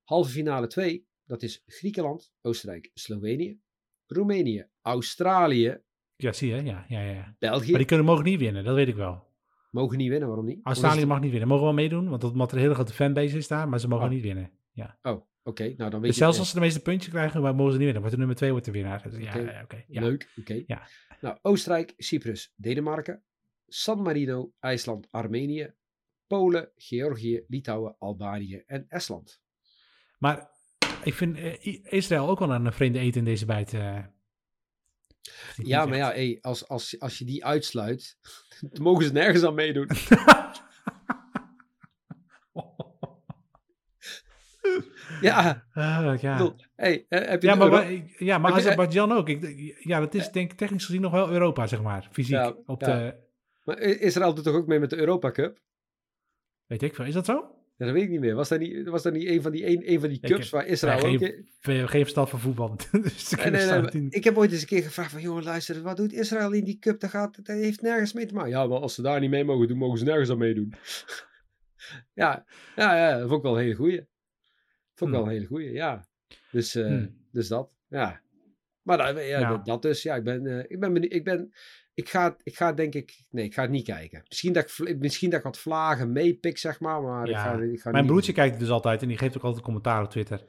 Halve finale 2, dat is Griekenland, Oostenrijk, Slovenië. Roemenië, Australië, Ja, zie je? Ja, ja, ja. België. Maar die kunnen, mogen niet winnen, dat weet ik wel. Mogen niet winnen, waarom niet? Australië mag niet winnen. Mogen wel meedoen, want omdat er een hele grote fanbase is daar, maar ze mogen Oh. niet winnen. Ja. Oh, oké. Nou, dan weet Dus je... zelfs als ze de meeste puntjes krijgen, maar mogen ze niet winnen. Want de nummer twee wordt de winnaar. Dus ja, oké. Ja. Leuk, oké. Ja. Nou, Oostenrijk, Cyprus, Denemarken, San Marino, IJsland, Armenië, Polen, Georgië, Litouwen, Albanië en Estland. Maar ik vind eh, Israël ook wel een vreemde eten in deze bijt. eh. Ja, maar ja, hey, als, als, als je die uitsluit, dan mogen ze nergens aan meedoen. Ja, ik ja. bedoel, hey, eh, heb je Ja, maar, Euro- ja, maar ook. Ik, ja, dat is denk ik technisch gezien nog wel Europa, zeg maar. Fysiek. Ja, op ja. de, Maar Israël doet toch ook mee met de Europa Cup? Weet ik veel. Is dat zo? Ja, dat weet ik niet meer. Was dat niet, was dat niet een van die, een, een van die cups heb- waar Israël Nee, ook... geen, geen, verstand van voetbal. dus Nee, ik nee, heb ooit eens een keer gevraagd van, jongen, luister, wat doet Israël in die cup? Dat, gaat, dat heeft nergens mee te maken. Ja, maar als ze daar niet mee mogen doen, mogen ze nergens aan meedoen. ja, ja, ja, dat vond ik wel een hele goeie. Vond ik Hmm. wel een hele goeie, ja. Dus, eh, Hmm. dus dat, ja. Maar dat, ja, Ja. Dat, dat dus, ja, ik ben, eh, ik ben benieuwd, ik ben, ik ga, ik ga denk ik, nee, ik ga het niet kijken. Misschien dat ik, misschien dat ik wat vlagen meepik, zeg maar, maar ik ga, ik ga Mijn broertje kijkt het dus altijd en die geeft ook altijd commentaar op Twitter.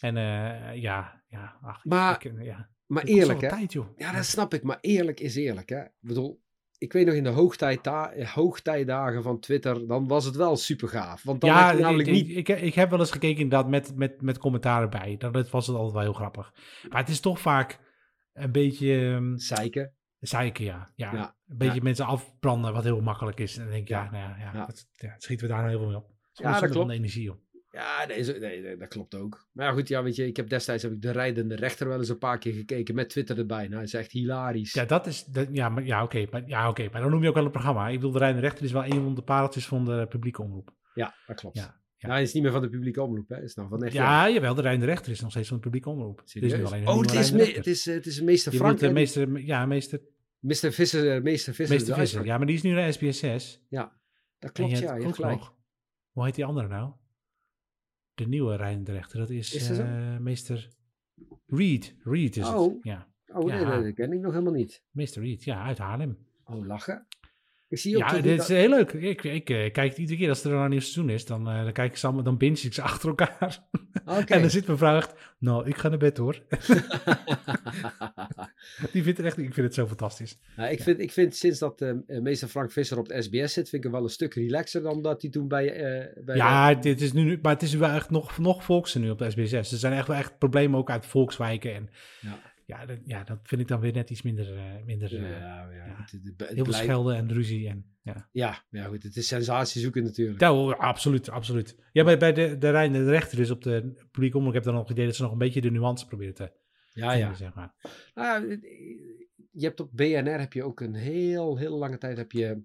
En eh, ja, ja, ach, Maar- ik, ja. Maar eerlijk, hè. tijd, joh. Ja, dat snap ik. Maar eerlijk is eerlijk, hè. Ik bedoel, ik weet nog in de hoogtijd hoogtijdagen van Twitter, dan was het wel super gaaf. Want dan ja, had je namelijk ik, niet... ik, ik, ik heb wel eens gekeken inderdaad met, met, met commentaren bij. Dan dat was het altijd wel heel grappig. Maar het is toch vaak een beetje um, Zeiken. Zeiken, ja. ja. Ja, Een beetje ja. mensen afbranden, wat heel makkelijk is. En dan denk ik, ja, nou ja, ja, ja. Dat, schieten we daar nou heel veel mee op. Ja, dat klopt. energie, joh. Ja, nee, nee, dat klopt ook. Maar ja, goed, ja, weet je, ik heb destijds heb ik de rijdende rechter wel eens een paar keer gekeken met Twitter erbij. Nou, dat is echt hilarisch. Ja, dat is, dat, ja, maar, ja oké, maar, ja, oké, maar dan noem je ook wel een programma. Ik bedoel, de Rijn Rechter is wel een van de pareltjes van de publieke omroep. Ja, dat klopt. Ja, Ja, ja. hij is niet meer van de publieke omroep, hè. Is nou van echt. Ja, jawel, de Rijn Rechter is nog steeds van de publieke omroep. Het is alleen een Oh, het is, Rijn me- Rechter. het is, eh, het is meester Frank en eh, meester, ja, meester, meester Visser, eh, meester Visser. meester de Visser. Ja, maar die is nu naar SBS 6. Dat klopt, je ja, je gelijk. nog, hoe heet die andere nou? De nieuwe Rijnrechter, dat is, Is dat eh, meester Reed. Reed is Oh. het. Ja, Oh, nee, Ja. nee, dat ken ik nog helemaal niet. meester Reed, ja, uit Haarlem. Oh, lachen. Ik zie ook Ja, dit is heel leuk. Ik, ik eh, kijk het iedere keer als er een nieuw seizoen is, dan, eh, dan kijk ik ze allemaal, dan binge ik ze achter elkaar. En dan zit mijn vrouw echt, nou, ik ga naar bed hoor. Die vindt het echt, ik vind het zo fantastisch. Nou, ik, vind, ik vind sinds dat eh, meester Frank Visser op de SBS zit, vind ik hem wel een stuk relaxer dan dat hij toen bij, bij Ja, dit is nu, maar het is wel echt nog, nog volksen nu op de SBS6. Er zijn echt wel echt problemen ook uit volkswijken. En Ja. Ja, dat, ja, dat vind ik dan weer net iets minder, eh, minder Ja, eh, ja, ja. Het, het, het heel veel schelden en ruzie. En, ja. ja, ja, goed, het is sensatie zoeken natuurlijk. Ja, hoor, absoluut, absoluut. Ja, bij, bij de, de Rijn de Rechter, dus op de publieke omroep, heb ik dan nog het idee dat ze nog een beetje de nuance proberen te Ja, vinden, ja. zeg maar. Nou, het- je hebt op BNR heb je ook een heel, heel lange tijd heb je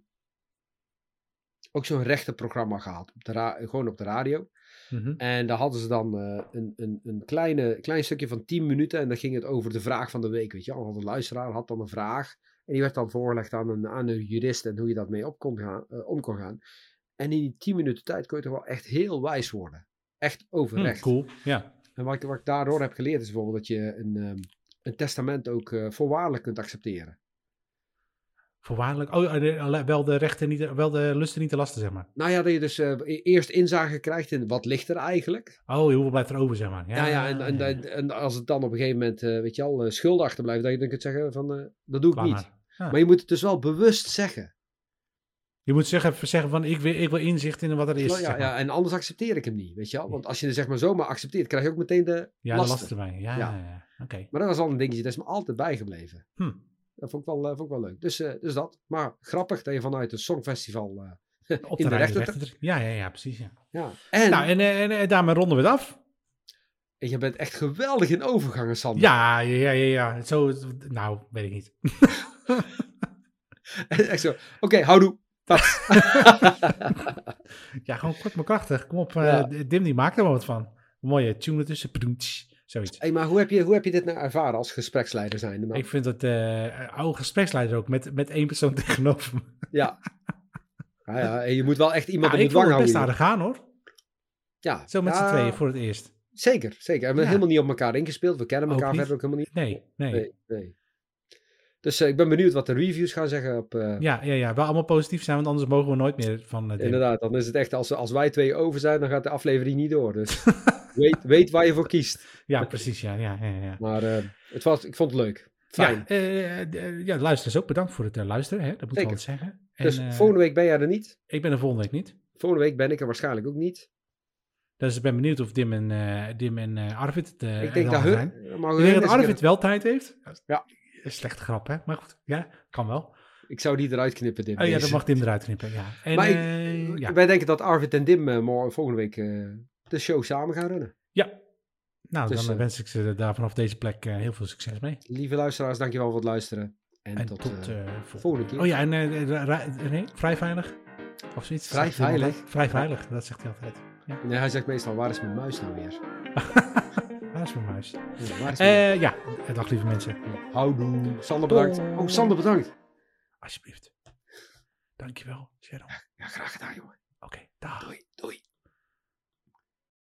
ook zo'n rechtenprogramma gehad. Op de gewoon op de radio. Mhm. En daar hadden ze dan eh, een, een, een kleine, klein stukje van 10 minuten. En dan ging het over de vraag van de week. Weet je, had een luisteraar had dan een vraag. En die werd dan voorgelegd aan een, aan een jurist. En hoe je dat mee op kon gaan, eh, om kon gaan. En in die 10 minuten tijd kon je toch wel echt heel wijs worden. Echt over Hm, recht. cool, ja. En wat ik, wat ik daardoor heb geleerd is bijvoorbeeld dat je een, ehm, een testament ook eh, voorwaardelijk kunt accepteren. Voorwaardelijk. Oh, eh, wel de rechten niet, wel de lusten niet te lasten, zeg maar. Nou ja, dat je dus eh, e- eerst inzage krijgt in wat ligt er eigenlijk. Oh, hoeveel blijft er over, zeg maar. Ja, ja, en, en, en, en als het dan op een gegeven moment, eh, weet je al, eh, schulden achterblijven, dat je dan kunt zeggen van, dat doe ik Klaar niet. maar. Ja. Maar je moet het dus wel bewust zeggen. Je moet zeggen, zeggen van, ik wil, ik wil inzicht in wat er is. ja, zeg maar. ja, en anders accepteer ik hem niet, weet je wel. Want als je er zeg maar zomaar accepteert, krijg je ook meteen de Ja, de lasten. lasten erbij. Ja, Ja. ja. ja. Oké. Maar dat was al een dingetje, dat is me altijd bijgebleven. Hm. Dat vond ik wel, eh, vond ik wel leuk. Dus, eh, dus dat. Maar grappig dat je vanuit het Songfestival... eh, Op In de de rechten- Ja, ja, ja, precies. Ja. ja. En, Nou, en, en, eh, daarmee ronden we het af. en je bent echt geweldig in overgangen, Sander. Ja, ja, ja, ja. Zo, nou, weet ik niet. echt zo, oké, houdoe. Dat. Ja, gewoon kort maar krachtig. Kom op. Dim die maakt er wel wat van. Een mooie tune ertussen. Pdoentsch, Zoiets. hey, maar hoe heb, je, hoe heb je dit nou ervaren als gespreksleider zijn? Ik vind dat eh oude gespreksleider ook met, met één persoon tegenover me. Ja. Ja, ja, en je moet wel echt iemand Ja, op ik de dwang het houden. best aardig gaan hoor. Ja, Zo met ja, z'n tweeën voor het eerst. Zeker, zeker. En we hebben helemaal niet op elkaar ingespeeld. We kennen elkaar verder ook helemaal niet. Nee, nee. Nee, nee. Dus eh, ik ben benieuwd wat de reviews gaan zeggen op... eh, Ja, ja, ja. Wel allemaal positief zijn, want anders mogen we nooit meer van uh, Inderdaad, dan is het echt, als, als wij twee over zijn, dan gaat de aflevering niet door. Dus weet, weet waar je voor kiest. Ja, precies. Ja, ja, ja. ja. Maar eh, het was, ik vond het leuk. Fijn. Ja, eh, eh, ja, luisteraars ook bedankt voor het eh, luisteren. Hè? Dat moet ik wel zeggen. En, dus eh, volgende week ben jij er niet. Ik ben er volgende week niet. Volgende week ben ik er waarschijnlijk ook niet. Dus ik ben benieuwd of Dim en, eh, Dim en eh, Arvid eh, ik denk dat hun... zijn. Maar Ik denk dat Arvid wel tijd heeft. Ja. Slechte grap, hè? Maar goed, ja, kan wel. Ik zou die eruit knippen, dit. Oh ja, dat mag Dim eruit knippen, ja. En, Maar ik- eh, ja. Wij denken dat Arvid en Dim eh, morgen, volgende week eh, de show samen gaan runnen. ja. Nou, Dus, dan eh, wens ik ze daar vanaf deze plek heel veel succes mee. Lieve luisteraars, dankjewel voor het luisteren. En, En tot, tot, vol- volgende keer. Oh ja, en nee, vrij veilig? Of zoiets? Vrij veilig? Vrij veilig, dat zegt hij altijd. Nee, hij zegt meestal, waar is mijn muis nou weer? Mijn muis? Ja. Eh ja, dag lieve mensen. Houdoe. Sander bedankt. Oh, Sander bedankt. Alsjeblieft. Dankjewel, Sharon. Ja, graag gedaan, jongen. Oké, dag. Doei, doei.